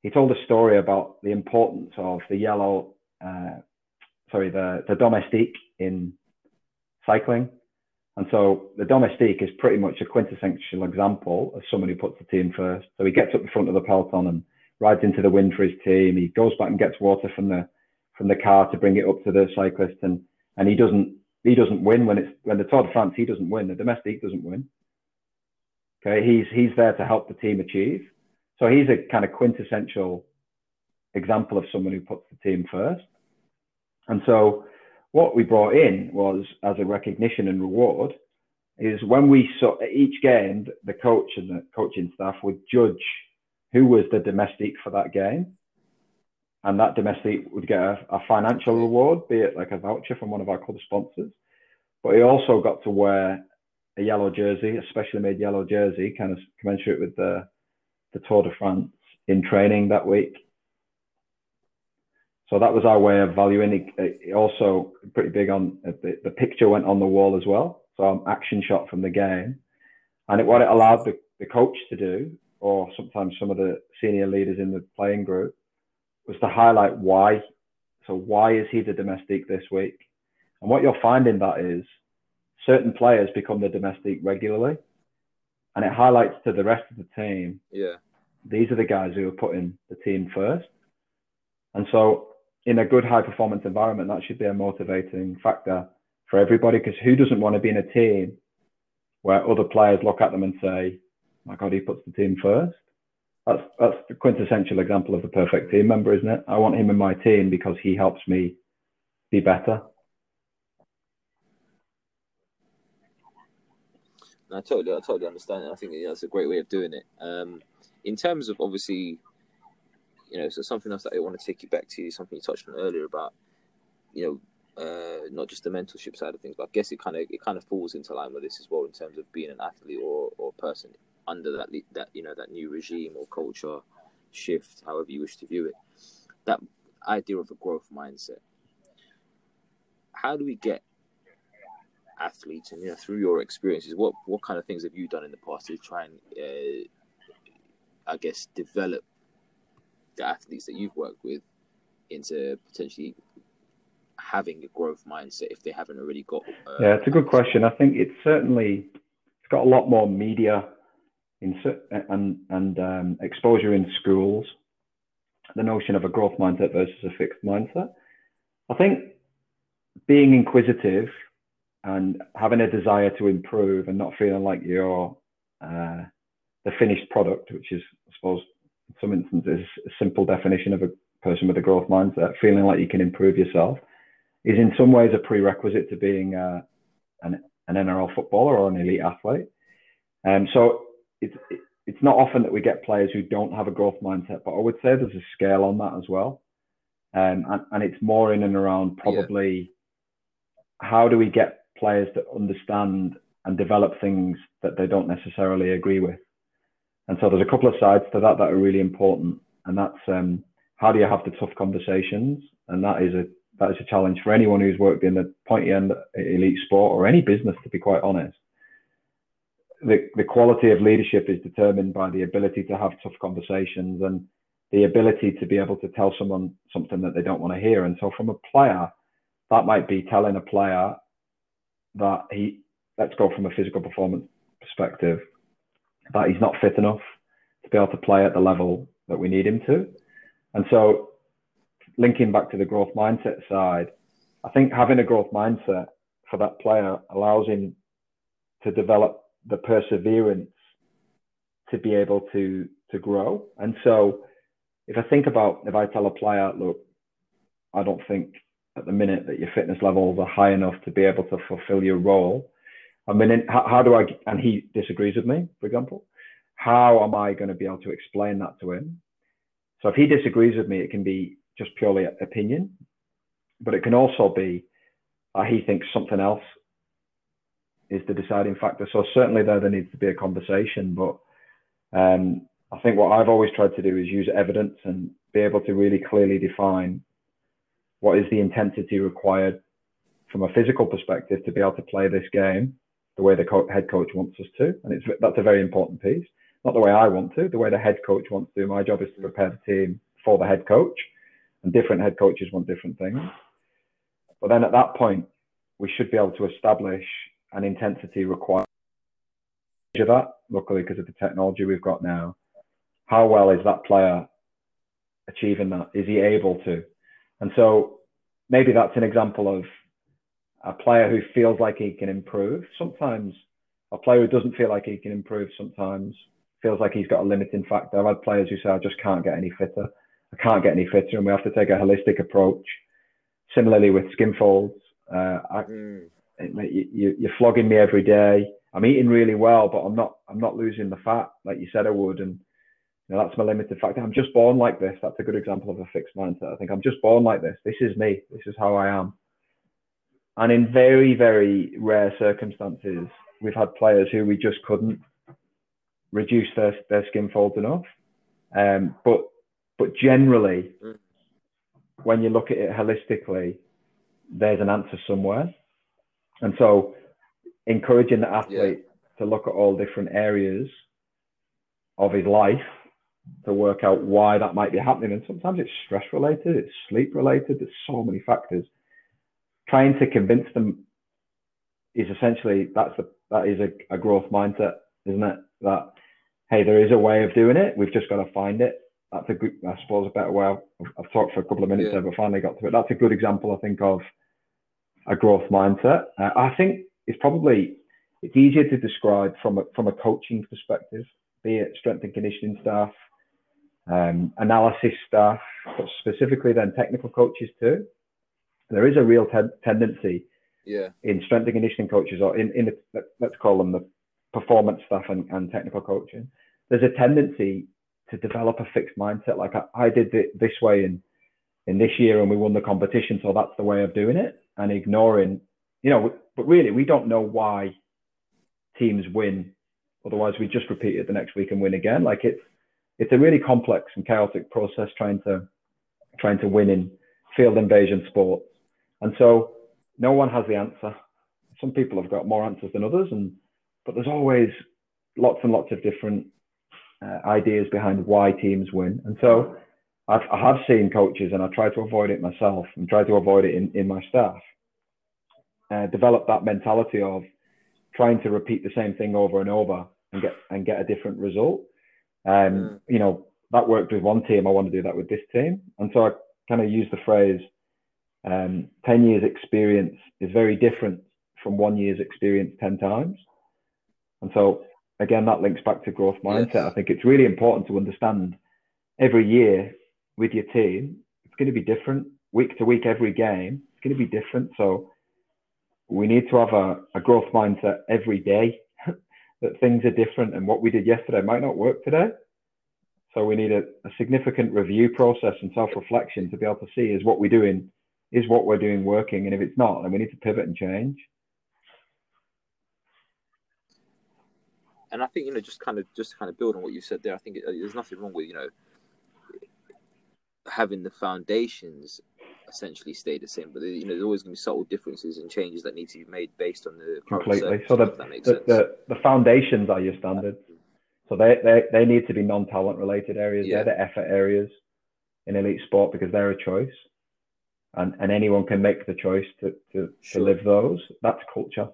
he told a story about the importance of the yellow uh, sorry, the, the domestique in cycling. And so the domestique is pretty much a quintessential example of someone who puts the team first. So he gets up the front of the peloton and rides into the wind for his team. He goes back and gets water from the from the car to bring it up to the cyclist, and and he doesn't he doesn't win when it's when the Tour de France he doesn't win. The domestique doesn't win. Okay, he's he's there to help the team achieve. So he's a kind of quintessential example of someone who puts the team first. And so what we brought in was as a recognition and reward is when we saw each game, the coach and the coaching staff would judge who was the domestique for that game. And that domestique would get a, a financial reward, be it like a voucher from one of our club sponsors. But he also got to wear a yellow jersey, a specially made yellow jersey, kind of commensurate with the, the Tour de France in training that week. So that was our way of valuing. It, it also pretty big on uh, the, the picture went on the wall as well. So an action shot from the game, and it, what it allowed the, the coach to do, or sometimes some of the senior leaders in the playing group, was to highlight why. So why is he the domestique this week? And what you're finding that is certain players become the domestique regularly, and it highlights to the rest of the team. Yeah, these are the guys who are putting the team first. And so in a good high performance environment, that should be a motivating factor for everybody because who doesn't want to be in a team where other players look at them and say, my God, he puts the team first? That's, that's the quintessential example of the perfect team member, isn't it? I want him in my team because he helps me be better. I totally, I totally understand it. I think that's a great way of doing it. Um, in terms of obviously you know, so something else that I want to take you back to, something you touched on earlier about, you know, uh, not just the mentorship side of things, but I guess it kind of it kind of falls into line with this as well in terms of being an athlete or or person under that that you know that new regime or culture shift, however you wish to view it. That idea of a growth mindset. How do we get athletes, and you know, through your experiences, what what kind of things have you done in the past to try and, uh, I guess, develop the athletes that you've worked with into potentially having a growth mindset if they haven't already got? Uh, yeah, it's a good question. I think it's certainly it's got a lot more media in and and um, exposure in schools. The notion of a growth mindset versus a fixed mindset. I think being inquisitive and having a desire to improve and not feeling like you're uh, the finished product, which is, I suppose, in some instances, a simple definition of a person with a growth mindset, feeling like you can improve yourself, is in some ways a prerequisite to being uh, an, an NRL footballer or an elite athlete. Um, so it's, it's not often that we get players who don't have a growth mindset, but I would say there's a scale on that as well. Um, and, and it's more in and around probably yeah. how do we get players to understand and develop things that they don't necessarily agree with. And so there's a couple of sides to that that are really important, and that's um, how do you have the tough conversations, and that is a that is a challenge for anyone who's worked in the pointy end elite sport or any business, to be quite honest. The, the quality of leadership is determined by the ability to have tough conversations and the ability to be able to tell someone something that they don't want to hear. And so from a player, that might be telling a player that he, let's go from a physical performance perspective, that he's not fit enough to be able to play at the level that we need him to. And so linking back to the growth mindset side, I think having a growth mindset for that player allows him to develop the perseverance to be able to to grow. And so if I think about if I tell a player, look, I don't think at the minute that your fitness levels are high enough to be able to fulfill your role. I mean, how, how do I, and he disagrees with me, for example, how am I going to be able to explain that to him? So if he disagrees with me, it can be just purely opinion, but it can also be uh, he thinks something else is the deciding factor. So certainly there, there needs to be a conversation, but um, I think what I've always tried to do is use evidence and be able to really clearly define what is the intensity required from a physical perspective to be able to play this game the way the co- head coach wants us to. And it's, that's a very important piece. Not the way I want to, the way the head coach wants to. My job is to prepare the team for the head coach, and different head coaches want different things. But then at that point, we should be able to establish an intensity required. Measure that, luckily, because of the technology we've got now. How well is that player achieving that? Is he able to? And so maybe that's an example of a player who feels like he can improve. Sometimes a player who doesn't feel like he can improve sometimes feels like he's got a limiting factor. I've had players who say, I just can't get any fitter. I can't get any fitter. And we have to take a holistic approach. Similarly with skin folds, uh, I, mm. You, you're flogging me every day. I'm eating really well, but I'm not, I'm not losing the fat like you said I would. And you know, that's my limited factor. I'm just born like this. That's a good example of a fixed mindset. I think I'm just born like this. This is me. This is how I am. And in very, very rare circumstances, we've had players who we just couldn't reduce their, their skin folds enough. Um, but but generally, mm. when you look at it holistically, there's an answer somewhere. And so encouraging the athlete yeah. to look at all different areas of his life to work out why that might be happening. And sometimes it's stress related, it's sleep related, there's so many factors. Trying to convince them is essentially that's the that is a, a growth mindset, isn't it? That hey, there is a way of doing it. We've just got to find it. That's a good, I suppose, a better way. I've, I've talked for a couple of minutes yeah. there, but finally got to it. That's a good example, I think, of a growth mindset. Uh, I think it's probably it's easier to describe from a from a coaching perspective, be it strength and conditioning staff, um, analysis staff, but specifically then technical coaches too. There is a real te- tendency yeah. in strength and conditioning coaches, or in, in the, let's call them the performance staff and, and technical coaching. There's a tendency to develop a fixed mindset. Like I, I did it this way in in this year, and we won the competition, so that's the way of doing it, and ignoring, you know. But really, we don't know why teams win. Otherwise, we just repeat it the next week and win again. Like it's it's a really complex and chaotic process trying to trying to win in field invasion sports. And so no one has the answer. Some people have got more answers than others, and but there's always lots and lots of different uh, ideas behind why teams win. And so I've, I have seen coaches, and I try to avoid it myself, and try to avoid it in, in my staff. Uh, develop that mentality of trying to repeat the same thing over and over and get and get a different result. Um, mm. You know, that worked with one team. I want to do that with this team. And so I kind of use the phrase um, 10 years experience is very different from one year's experience 10 times. And so, again, that links back to growth mindset. Yes. I think it's really important to understand every year with your team, it's going to be different week to week, every game. It's going to be different. So, we need to have a, a growth mindset every day that things are different and what we did yesterday might not work today. So we need a, a significant review process and self-reflection to be able to see is what we're doing, is what we're doing working, and if it's not, then we need to pivot and change. And I think you know, just kind of just kind of build on what you said there. I think it, there's nothing wrong with you know having the foundations essentially stay the same. But you know, there's always going to be subtle differences and changes that need to be made based on the completely. So the the, the, the foundations are your standards. So they, they, they need to be non-talent related areas. Yeah. They're the effort areas in elite sport because they're a choice, and and anyone can make the choice to to, sure. to live those. That's culture,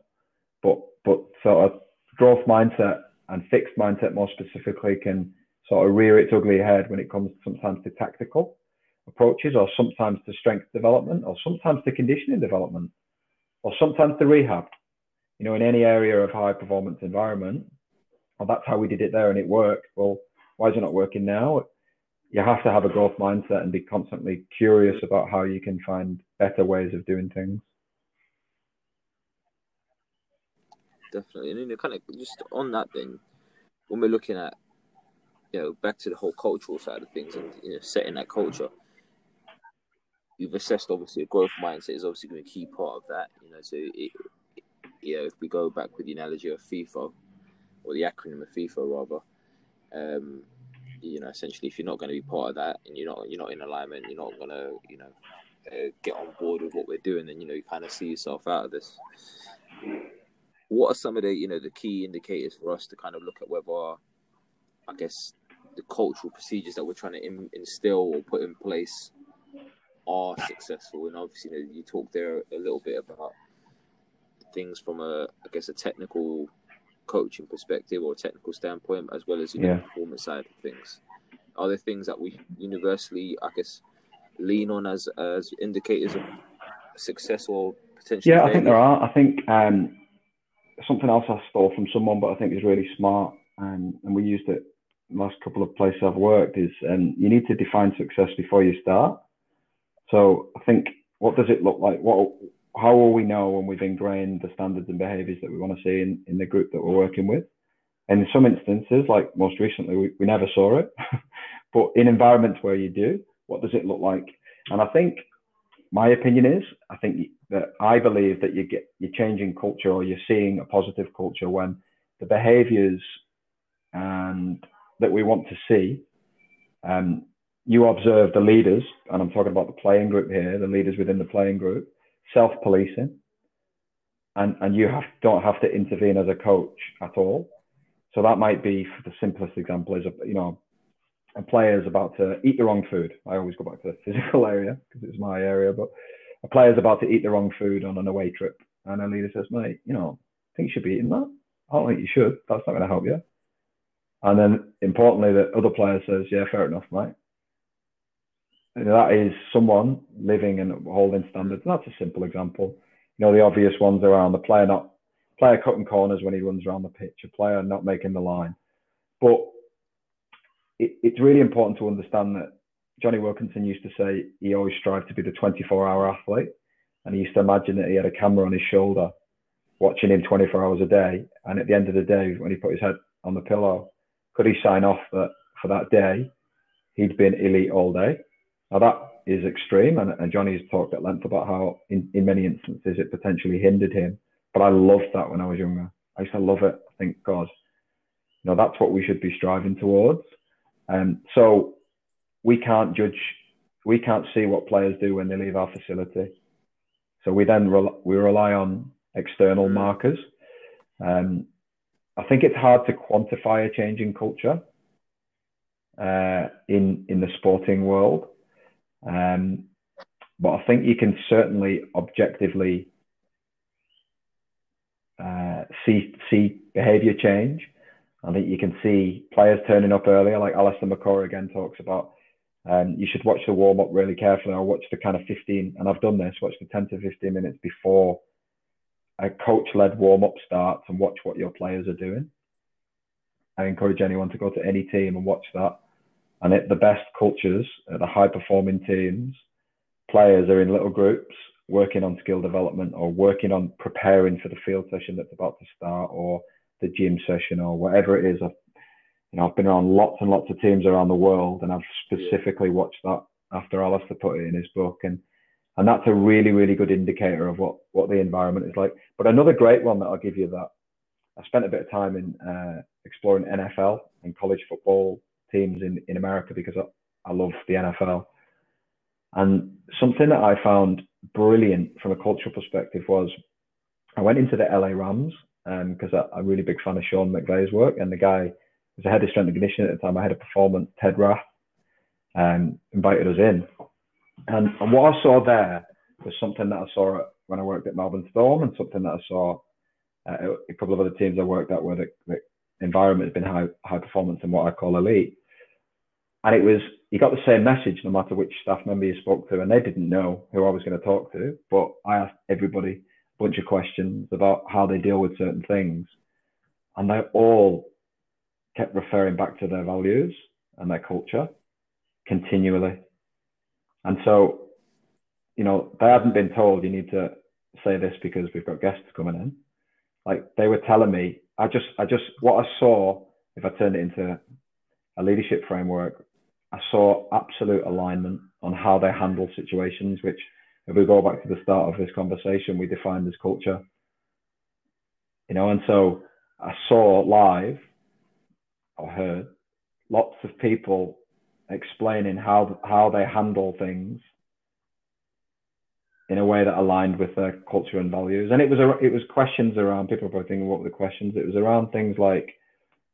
but but sort of growth mindset and fixed mindset more specifically can sort of rear its ugly head when it comes sometimes to tactical approaches or sometimes to strength development or sometimes to conditioning development or sometimes to rehab. You know, in any area of high performance environment, well, that's how we did it there and it worked. Well, why is it not working now? You have to have a growth mindset and be constantly curious about how you can find better ways of doing things. Definitely. And then kind of just on that thing, when we're looking at you know, back to the whole cultural side of things and you know, setting that culture. You've assessed obviously a growth mindset is obviously going to be a key part of that. You know, so it, you know, if we go back with the analogy of FIFA or the acronym of FIFA rather, um, you know, essentially if you're not going to be part of that and you're not you're not in alignment, you're not going to you know uh, get on board with what we're doing, then you know you kind of see yourself out of this. What are some of the you know the key indicators for us to kind of look at whether I guess the cultural procedures that we're trying to in, instill or put in place are successful. And obviously, you, know, you talked there a little bit about things from a, I guess, a technical coaching perspective or technical standpoint, as well as you know, yeah. performance side of things. Are there things that we universally, I guess, lean on as as indicators of success or potential? Yeah, failure? I think there are. I think um, something else I stole from someone, but I think is really smart, and and we used it last couple of places I've worked is um, you need to define success before you start. So I think what does it look like? What how will we know when we've ingrained the standards and behaviours that we want to see in, in the group that we're working with? And in some instances, like most recently, we, we never saw it. but in environments where you do, what does it look like? And I think my opinion is, I think that I believe that you get you're changing culture or you're seeing a positive culture when the behaviours and that we want to see, um, you observe the leaders, and I'm talking about the playing group here, the leaders within the playing group, self-policing, and and you have don't have to intervene as a coach at all. So that might be the simplest example is you know a player's about to eat the wrong food. I always go back to the physical area because it's my area, but a player is about to eat the wrong food on an away trip, and a leader says, "Mate, you know, I think you should be eating that. I don't think you should. That's not going to help you." And then importantly, the other player says, yeah, fair enough, mate. That is someone living and holding standards. And that's a simple example. You know, the obvious ones around the player not player cutting corners when he runs around the pitch, a player not making the line. But it, it's really important to understand that Jonny Wilkinson used to say he always strived to be the 24 hour athlete. And he used to imagine that he had a camera on his shoulder watching him 24 hours a day. And at the end of the day, when he put his head on the pillow, could he sign off that for that day he'd been elite all day? Now that is extreme, and, and Jonny's talked at length about how in, in many instances it potentially hindered him. But I loved that when I was younger. I used to love it. I think God, you know, that's what we should be striving towards. Um, so we can't judge, we can't see what players do when they leave our facility. So we then we rely on external markers. Um, I think it's hard to quantify a change in culture uh, in in the sporting world, um, but I think you can certainly objectively uh, see see behaviour change. I think you can see players turning up earlier, like Allistair McCaw again talks about. Um, you should watch the warm up really carefully, or watch the kind of 15, and I've done this. Watch the 10 to 15 minutes before a coach led warm up starts and watch what your players are doing. I encourage anyone to go to any team and watch that. And at the best cultures, at the high performing teams, players are in little groups working on skill development or working on preparing for the field session that's about to start or the gym session or whatever it is. I've, you know, I've been around lots and lots of teams around the world and I've specifically watched that after Allistair put it in his book. And and that's a really really good indicator of what what the environment is like but another great one that i'll give you that i spent a bit of time in uh, exploring nfl and college football teams in in america because i, I love the nfl And something that I found brilliant from a cultural perspective was I went into the LA Rams because um, I'm a really big fan of Sean McVay's work, and the guy was the head of strength and conditioning at the time. I had a performance, Ted Rath, um, invited us in, and, and what I saw there was something that I saw when I worked at Melbourne Storm, and something that I saw at a couple of other teams I worked at where the, the environment has been high high performance and what I call elite. And it was you got the same message no matter which staff member you spoke to, and they didn't know who I was going to talk to, but I asked everybody a bunch of questions about how they deal with certain things. And they all kept referring back to their values and their culture continually. And so, you know, they hadn't been told you need to say this because we've got guests coming in. Like they were telling me, I just, I just, what I saw, if I turned it into a leadership framework, I saw absolute alignment on how they handle situations, which if we go back to the start of this conversation, we defined as culture. You know, and so I saw live or heard lots of people explaining how how they handle things in a way that aligned with their culture and values. And it was a, it was questions around people were thinking what were the questions? It was around things like,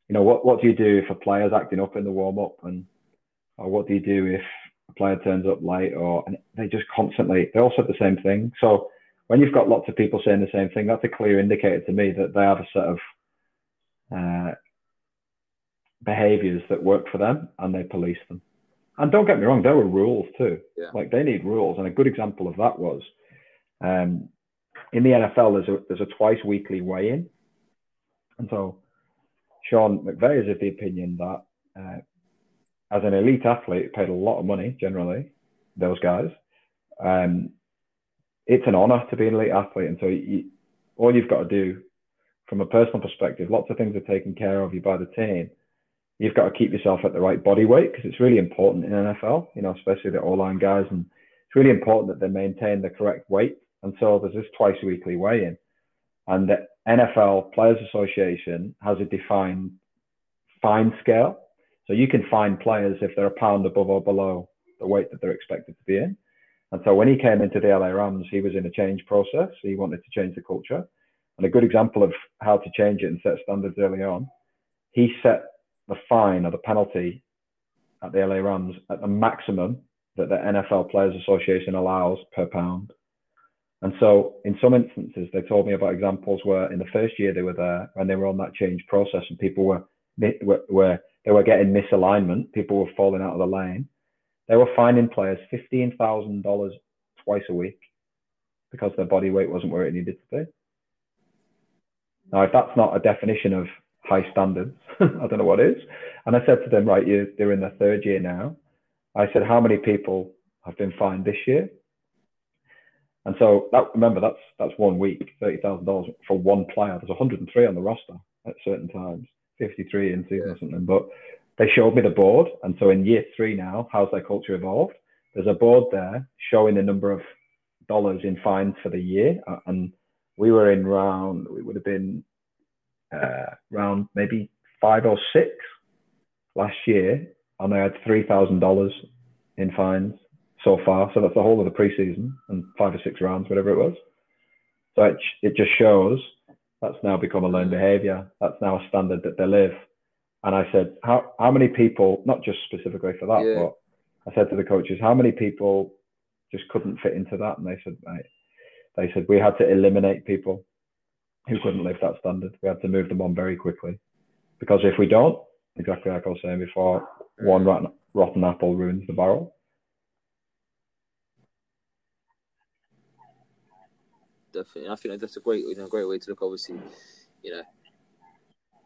you know, what what do you do if a player's acting up in the warm up and or what do you do if a player turns up late or and they just constantly they all said the same thing. So when you've got lots of people saying the same thing, that's a clear indicator to me that they have a set of uh, behaviors that work for them and they police them. And don't get me wrong, there were rules too. Yeah. Like they need rules. And a good example of that was um, in the NFL, there's a, there's a twice weekly weigh in. And so Sean McVay is of the opinion that uh, as an elite athlete, paid a lot of money generally, those guys. Um, it's an honor to be an elite athlete. And so you, all you've got to do from a personal perspective, lots of things are taken care of you by the team. You've got to keep yourself at the right body weight because it's really important in NFL, you know, especially the O-line guys. And it's really important that they maintain the correct weight. And so there's this twice weekly weigh in. And the NFL Players Association has a defined fine scale so you can find players if they're a pound above or below the weight that they're expected to be in. And so when he came into the LA Rams, he was in a change process. He wanted to change the culture. And a good example of how to change it and set standards early on, he set the fine or the penalty at the LA Rams at the maximum that the NFL Players Association allows per pound. And so in some instances, they told me about examples where in the first year they were there, when they were on that change process and people were, were, were they were getting misalignment. People were falling out of the lane. They were finding players fifteen thousand dollars twice a week because their body weight wasn't where it needed to be. Now, if that's not a definition of high standards, I don't know what is. And I said to them, right, you, they're in their third year now. I said, how many people have been fined this year? And so that remember that's that's one week, thirty thousand dollars for one player. There's 103 on the roster at certain times. 53 in season yeah. or something. But they showed me the board. And so in year three now, how's their culture evolved? There's a board there showing the number of dollars in fines for the year. And we were in round, we would have been uh, round maybe five or six last year. And they had $3,000 in fines so far. So that's the whole of the preseason and five or six rounds, whatever it was. So it, it just shows that's now become a learned behavior. That's now a standard that they live. And I said, how, how many people, not just specifically for that, yeah. but I said to the coaches, how many people just couldn't fit into that? And they said, right. they said, we had to eliminate people who couldn't live that standard. We had to move them on very quickly. Because if we don't, exactly like I was saying before, one mm. rotten, rotten apple ruins the barrel. Definitely. I think that's a great, you know, great way to look. Obviously, you know,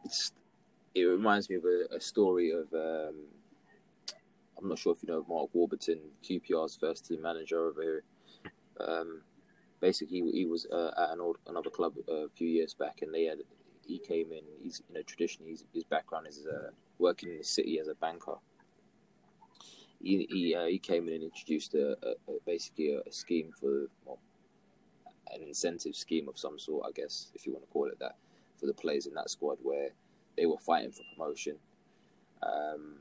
it's it reminds me of a, a story of. Um, I'm not sure if you know Mark Warburton, QPR's first team manager over here. Um, basically, he was uh, at an old another club a few years back, and they had he came in. He's you know traditionally his, his background is uh, working in the city as a banker. He he, uh, he came in and introduced a, a, a basically a, a, scheme for well, an incentive scheme of some sort, I guess, if you want to call it that, for the players in that squad where they were fighting for promotion. Um,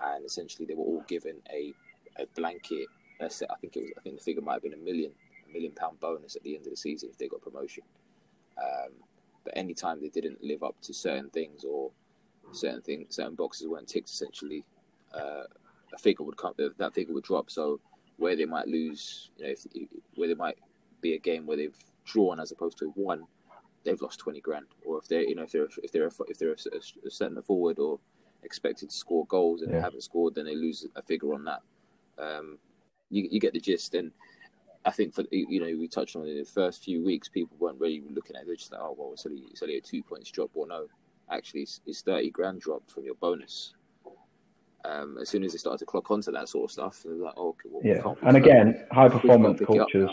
and essentially, they were all given a, a blanket. I think it was. I think the figure might have been a million, a million pound bonus at the end of the season if they got promotion. Um, but anytime they didn't live up to certain things or certain things, certain boxes weren't ticked, essentially, uh, a figure would come. That figure would drop. So where they might lose, you know, if, where they might be a game where they've drawn as opposed to won, they've lost twenty grand. Or if they're, you know, if they're if they're if they're a, a centre forward or expected to score goals and yeah. they haven't scored, then they lose a figure on that. Um, you, you get the gist. And I think for you know we touched on it in the first few weeks, people weren't really looking at it. They're just like, oh well, it's only it's only a two points drop. Or no, actually, it's, it's thirty grand drop from your bonus. Um, as soon as they started to clock onto that sort of stuff, they're like, oh, okay, well, yeah. And again, high performance cultures.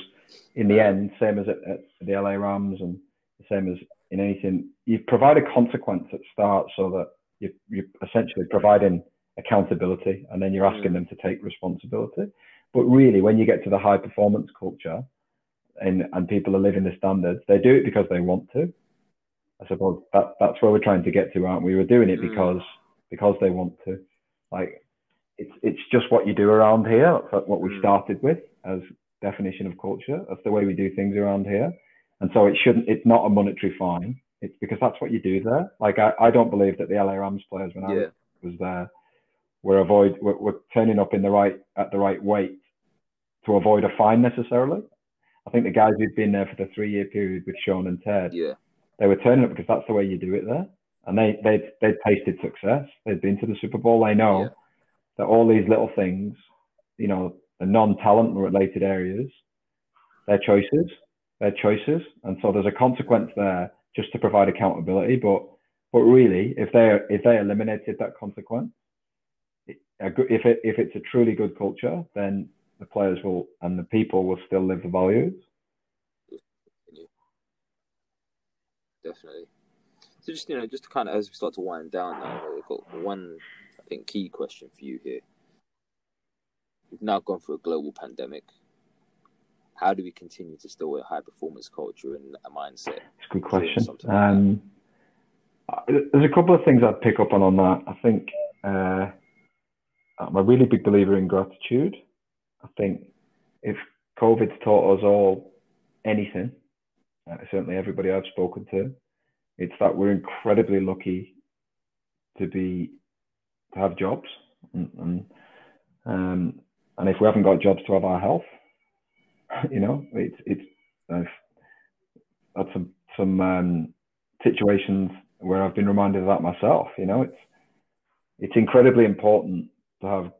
In the end, same as at, at the LA Rams and the same as in anything, you provide a consequence at start so that you, you're essentially providing accountability and then you're asking them to take responsibility. But really, when you get to the high performance culture and, and people are living the standards, they do it because they want to. I suppose that that's where we're trying to get to, aren't we? We're doing it mm. because because they want to. Like it's it's just what you do around here. That's what we mm. started with as definition of culture. That's the way we do things around here. And so it shouldn't. It's not a monetary fine. It's because that's what you do there. Like I, I don't believe that the LA Rams players when yeah. I was there were avoid were, were turning up in the right at the right weight to avoid a fine necessarily. I think the guys who'd been there for the three year period with Sean and Ted, yeah, they were turning up because that's the way you do it there. And they they they'd tasted success. They'd been to the Super Bowl. They know yeah. that all these little things, you know, the non talent related areas, their choices, their choices, and so there's a consequence there just to provide accountability. But but really, if they if they eliminated that consequence, if it if it's a truly good culture, then the players will and the people will still live the values. Definitely. So just you know, just to kind of as we start to wind down now, we've got one I think key question for you here. We've now gone through a global pandemic. How do we continue to still a high performance culture and a mindset? It's a good question. Um, there's a couple of things I'd pick up on on that. I think uh, I'm a really big believer in gratitude. I think if COVID's taught us all anything, uh, certainly everybody I've spoken to, it's that we're incredibly lucky to be to have jobs, and and, um, and if we haven't got jobs, to have our health. you know, it's it's I've had some some um, situations where I've been reminded of that myself. You know, it's it's incredibly important to have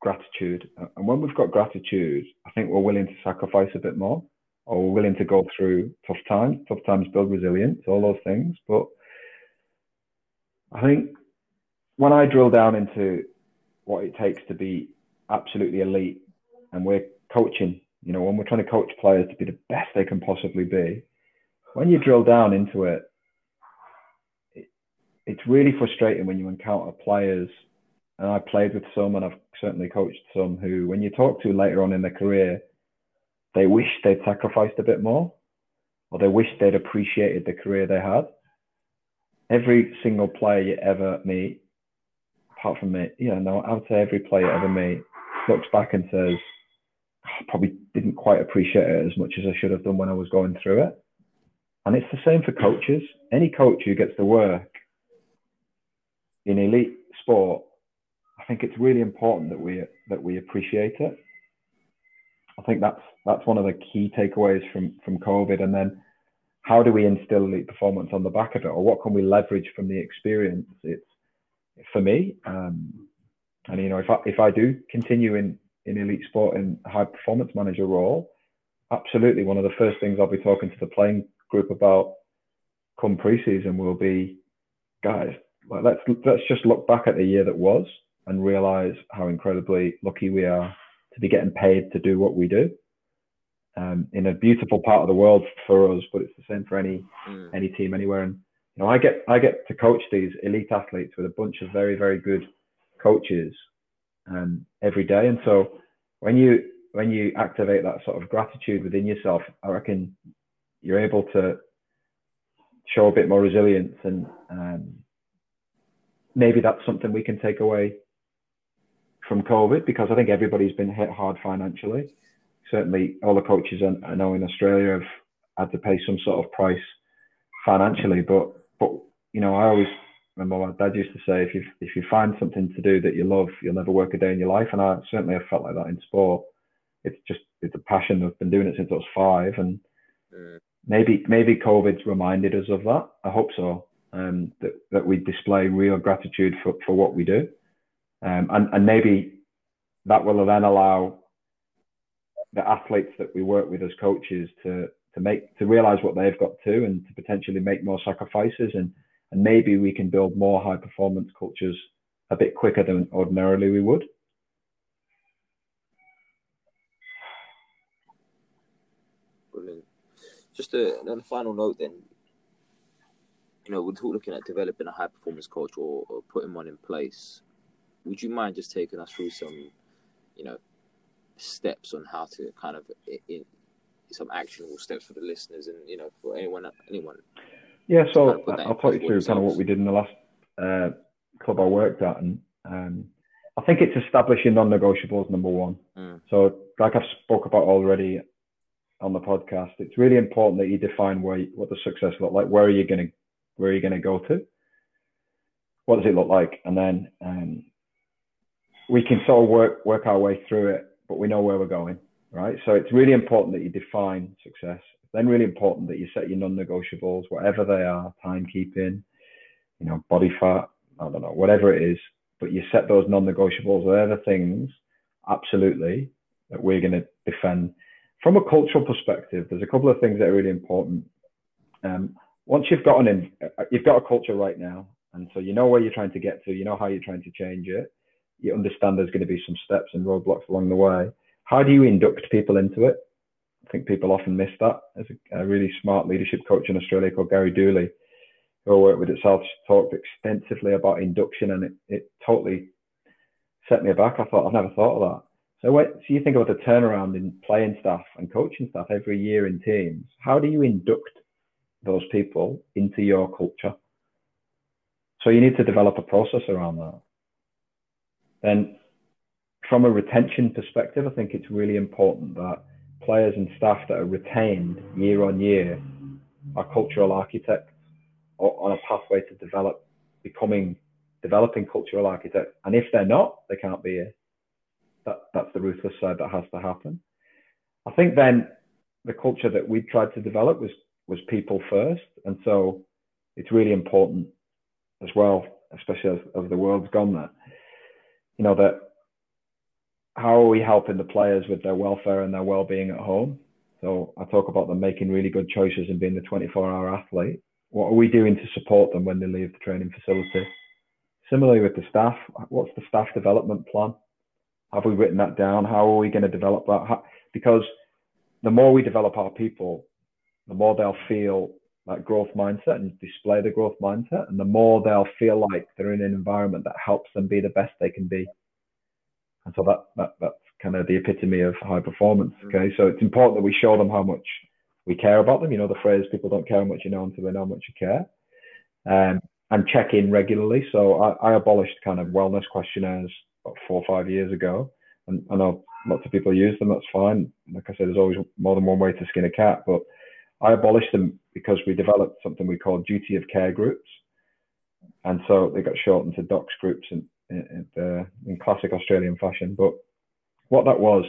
gratitude. And when we've got gratitude, I think we're willing to sacrifice a bit more, or we're willing to go through tough times. Tough times build resilience, all those things. But I think when I drill down into what it takes to be absolutely elite, and we're coaching, you know, when we're trying to coach players to be the best they can possibly be, when you drill down into it, it it's really frustrating when you encounter players and I played with some, and I've certainly coached some who, when you talk to later on in their career, they wish they'd sacrificed a bit more, or they wish they'd appreciated the career they had. Every single player you ever meet, apart from me, yeah, no, I would say every player you ever meet looks back and says, I probably didn't quite appreciate it as much as I should have done when I was going through it. And it's the same for coaches. Any coach who gets to work in elite sport I think it's really important that we that we appreciate it. I think that's that's one of the key takeaways from from COVID. And then, how do we instill elite performance on the back of it, or what can we leverage from the experience? It's for me, um, and you know, if I if I do continue in in elite sport in high performance manager role, absolutely one of the first things I'll be talking to the playing group about come preseason will be, guys, like let's let's just look back at the year that was and realize how incredibly lucky we are to be getting paid to do what we do um, in a beautiful part of the world for us, but it's the same for any mm. any team anywhere. And you know, I get I get to coach these elite athletes with a bunch of very very good coaches um, every day, and so when you when you activate that sort of gratitude within yourself, I reckon you're able to show a bit more resilience and um, maybe that's something we can take away from COVID because I think everybody's been hit hard financially. Certainly, all the coaches I know in Australia have had to pay some sort of price financially. But but you know, I always remember my dad used to say, if you if you find something to do that you love, you'll never work a day in your life. And I certainly have felt like that in sport. It's just it's a passion. I've been doing it since I was five, and mm. maybe maybe COVID's reminded us of that. I hope so. Um, that that we display real gratitude for for what we do, um, and and maybe that will then allow the athletes that we work with as coaches to to make to realize what they've got to and to potentially make more sacrifices and and maybe we can build more high performance cultures a bit quicker than ordinarily we would. Brilliant. Just uh, a, a final note, then, you know, we're looking at developing a high performance culture or, or putting one in place. Would you mind just taking us through some, you know, steps on how to kind of in, some actionable steps for the listeners and you know for anyone anyone yeah, so I'll talk you through kind of what we did in the last uh, club I worked at, and um, I think it's establishing non-negotiables number one. Mm. So, like I've spoke about already on the podcast, it's really important that you define where what the success look like. Where are you gonna where are you gonna go to? What does it look like? And then um, we can sort of work work our way through it, but we know where we're going, right? So it's really important that you define success then really important that you set your non-negotiables, whatever they are, timekeeping, you know, body fat, I don't know, whatever it is, but you set those non-negotiables, whatever things, absolutely, that we're going to defend. From a cultural perspective, there's a couple of things that are really important. Um, once you've got an, you've got a culture right now, and so you know where you're trying to get to, you know how you're trying to change it. You understand there's going to be some steps and roadblocks along the way. How do you induct people into it? I think people often miss that. There's a, a really smart leadership coach in Australia called Gary Dooley, who I work with at South, talked extensively about induction, and it, it totally set me aback. I thought I've never thought of that. So, what, so you think about the turnaround in playing staff and coaching staff every year in teams. How do you induct those people into your culture? So you need to develop a process around that. Then, from a retention perspective, I think it's really important that players and staff that are retained year on year are cultural architects on a pathway to develop becoming developing cultural architects. And if they're not, they can't be here. That that's the ruthless side that has to happen. I think then the culture that we tried to develop was was people first, and so it's really important as well, especially as, as the world's gone that you know that how are we helping the players with their welfare and their well-being at home? So I talk about them making really good choices and being the 24-hour athlete. What are we doing to support them when they leave the training facility? Similarly with the staff, what's the staff development plan? Have we written that down? How are we going to develop that? How, because the more we develop our people, the more they'll feel that growth mindset and display the growth mindset, and the more they'll feel like they're in an environment that helps them be the best they can be. And so that, that that's kind of the epitome of high performance. Mm. Okay, so it's important that we show them how much we care about them. You know the phrase "people don't care how much you know until they know how much you care," um, and check in regularly. So I, I abolished kind of wellness questionnaires about four or five years ago, and I know lots of people use them. That's fine. Like I said, there's always more than one way to skin a cat, but I abolished them because we developed something we call duty of care groups, and so they got shortened to docs groups and in, uh, in classic Australian fashion. But what that was,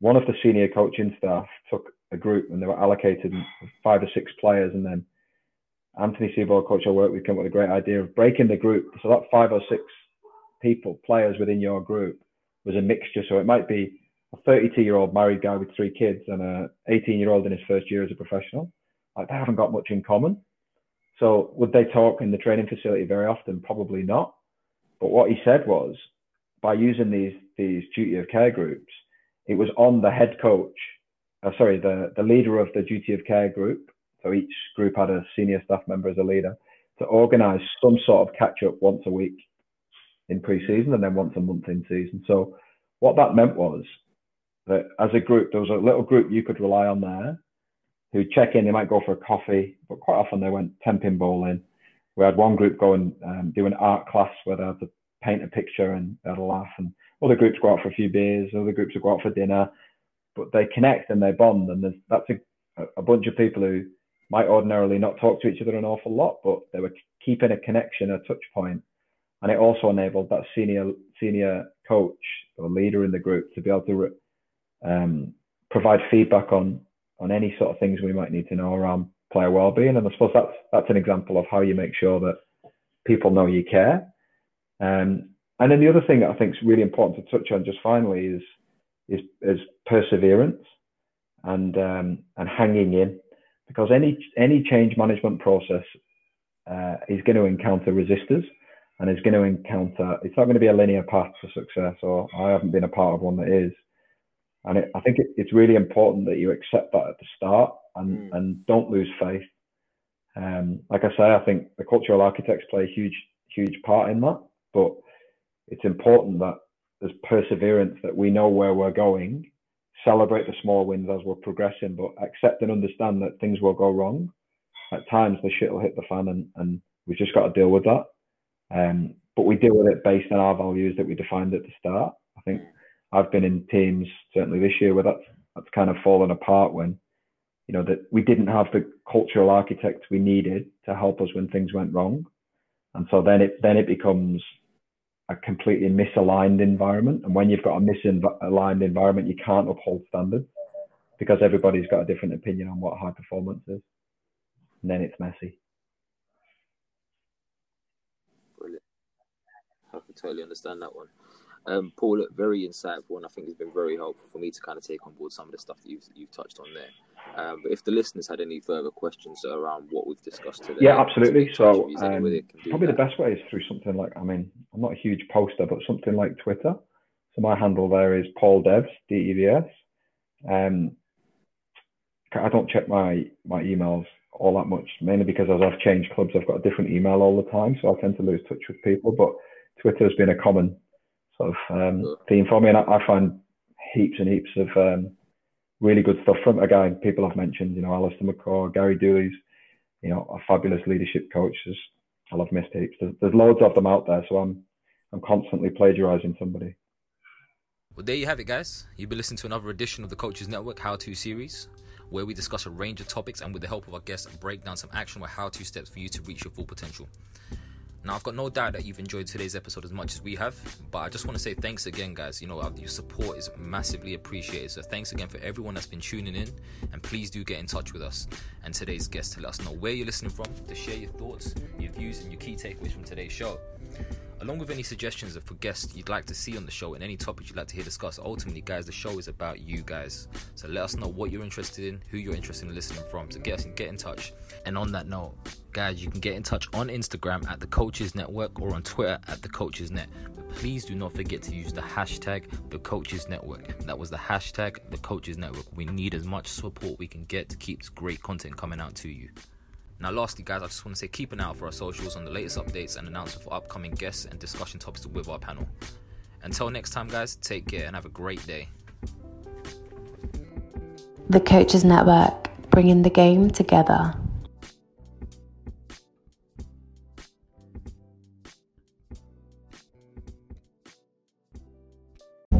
one of the senior coaching staff took a group and they were allocated five or six players, and then Anthony Seibold, coach I work with, came up with a great idea of breaking the group. So that five or six people, players within your group, was a mixture. So it might be a 32 year old married guy with three kids and a 18 year old in his first year as a professional. Like they haven't got much in common. So would they talk in the training facility very often? Probably not. But what he said was, by using these these duty of care groups, it was on the head coach, uh, sorry, the the leader of the duty of care group. So each group had a senior staff member as a leader to organise some sort of catch up once a week in pre-season and then once a month in season. So what that meant was that as a group, there was a little group you could rely on there who check in. They might go for a coffee, but quite often they went ten pin bowling we had one group go and um, do an art class where they had to paint a picture and they had a laugh. And other groups go out for a few beers, other groups will go out for dinner, but they connect and they bond. And there's, that's a, a bunch of people who might ordinarily not talk to each other an awful lot, but they were keeping a connection, a touch point. And it also enabled that senior senior coach or leader in the group to be able to um, provide feedback on on any sort of things we might need to know around player well-being. And I suppose that's that's an example of how you make sure that people know you care. Um, and then the other thing that I think is really important to touch on just finally is is, is perseverance and um, and hanging in, because any any change management process uh, is going to encounter resistors and is going to encounter. It's not going to be a linear path for success, or I haven't been a part of one that is. And it, I think it, it's really important that you accept that at the start and, mm. and don't lose faith. Um, like I say, I think the cultural architects play a huge, huge part in that. But it's important that there's perseverance, that we know where we're going, celebrate the small wins as we're progressing, but accept and understand that things will go wrong. At times, the shit will hit the fan, and, and we've just got to deal with that. Um, but we deal with it based on our values that we defined at the start. I think I've been in teams certainly this year where that's that's kind of fallen apart when you know that we didn't have the cultural architect we needed to help us when things went wrong, and so then it then it becomes a completely misaligned environment. And when you've got a misaligned environment, you can't uphold standards because everybody's got a different opinion on what high performance is, and then it's messy. Brilliant. I can totally understand that one. Um, Paul, look, very insightful, and I think it's been very helpful for me to kind of take on board some of the stuff that you've, you've touched on there. Um, but if the listeners had any further questions around what we've discussed today, yeah, absolutely. So um, probably that. the best way is through something like I mean, I'm not a huge poster, but something like Twitter. So my handle there is Paul Devs, D E V S. Um, I don't check my my emails all that much, mainly because as I've changed clubs, I've got a different email all the time, so I tend to lose touch with people. But Twitter has been a common sort of um, theme for me, and I, I, find heaps and heaps of um, really good stuff from again people have mentioned. You know, Allistair McCaw, Gary Dooley's, you know, a fabulous leadership coach. There's, I love missed heaps. There's, there's loads of them out there, so I'm I'm constantly plagiarizing somebody. Well, there you have it, guys. You've been listening to another edition of the Coaches Network How To series, where we discuss a range of topics and, with the help of our guests, break down some actionable how to steps for you to reach your full potential. Now, I've got no doubt that you've enjoyed today's episode as much as we have, but I just want to say thanks again, guys. You know, your support is massively appreciated. So, thanks again for everyone that's been tuning in, and please do get in touch with us and today's guest to let us know where you're listening from, to share your thoughts, your views, and your key takeaways from today's show along with any suggestions for guests you'd like to see on the show and any topics you'd like to hear discussed. Ultimately, guys, the show is about you guys. So let us know what you're interested in, who you're interested in listening from. So get us get in touch. And on that note, guys, you can get in touch on Instagram at the Coaches Network or on Twitter at the Coaches Net. But please do not forget to use the hashtag the Coaches Network. That was the hashtag the Coaches Network. We need as much support we can get to keep this great content coming out to you. Now, lastly, guys, I just want to say keep an eye out for our socials on the latest updates and announcements for upcoming guests and discussion topics with our panel. Until next time, guys, take care and have a great day. The Coaches Network, bringing the game together.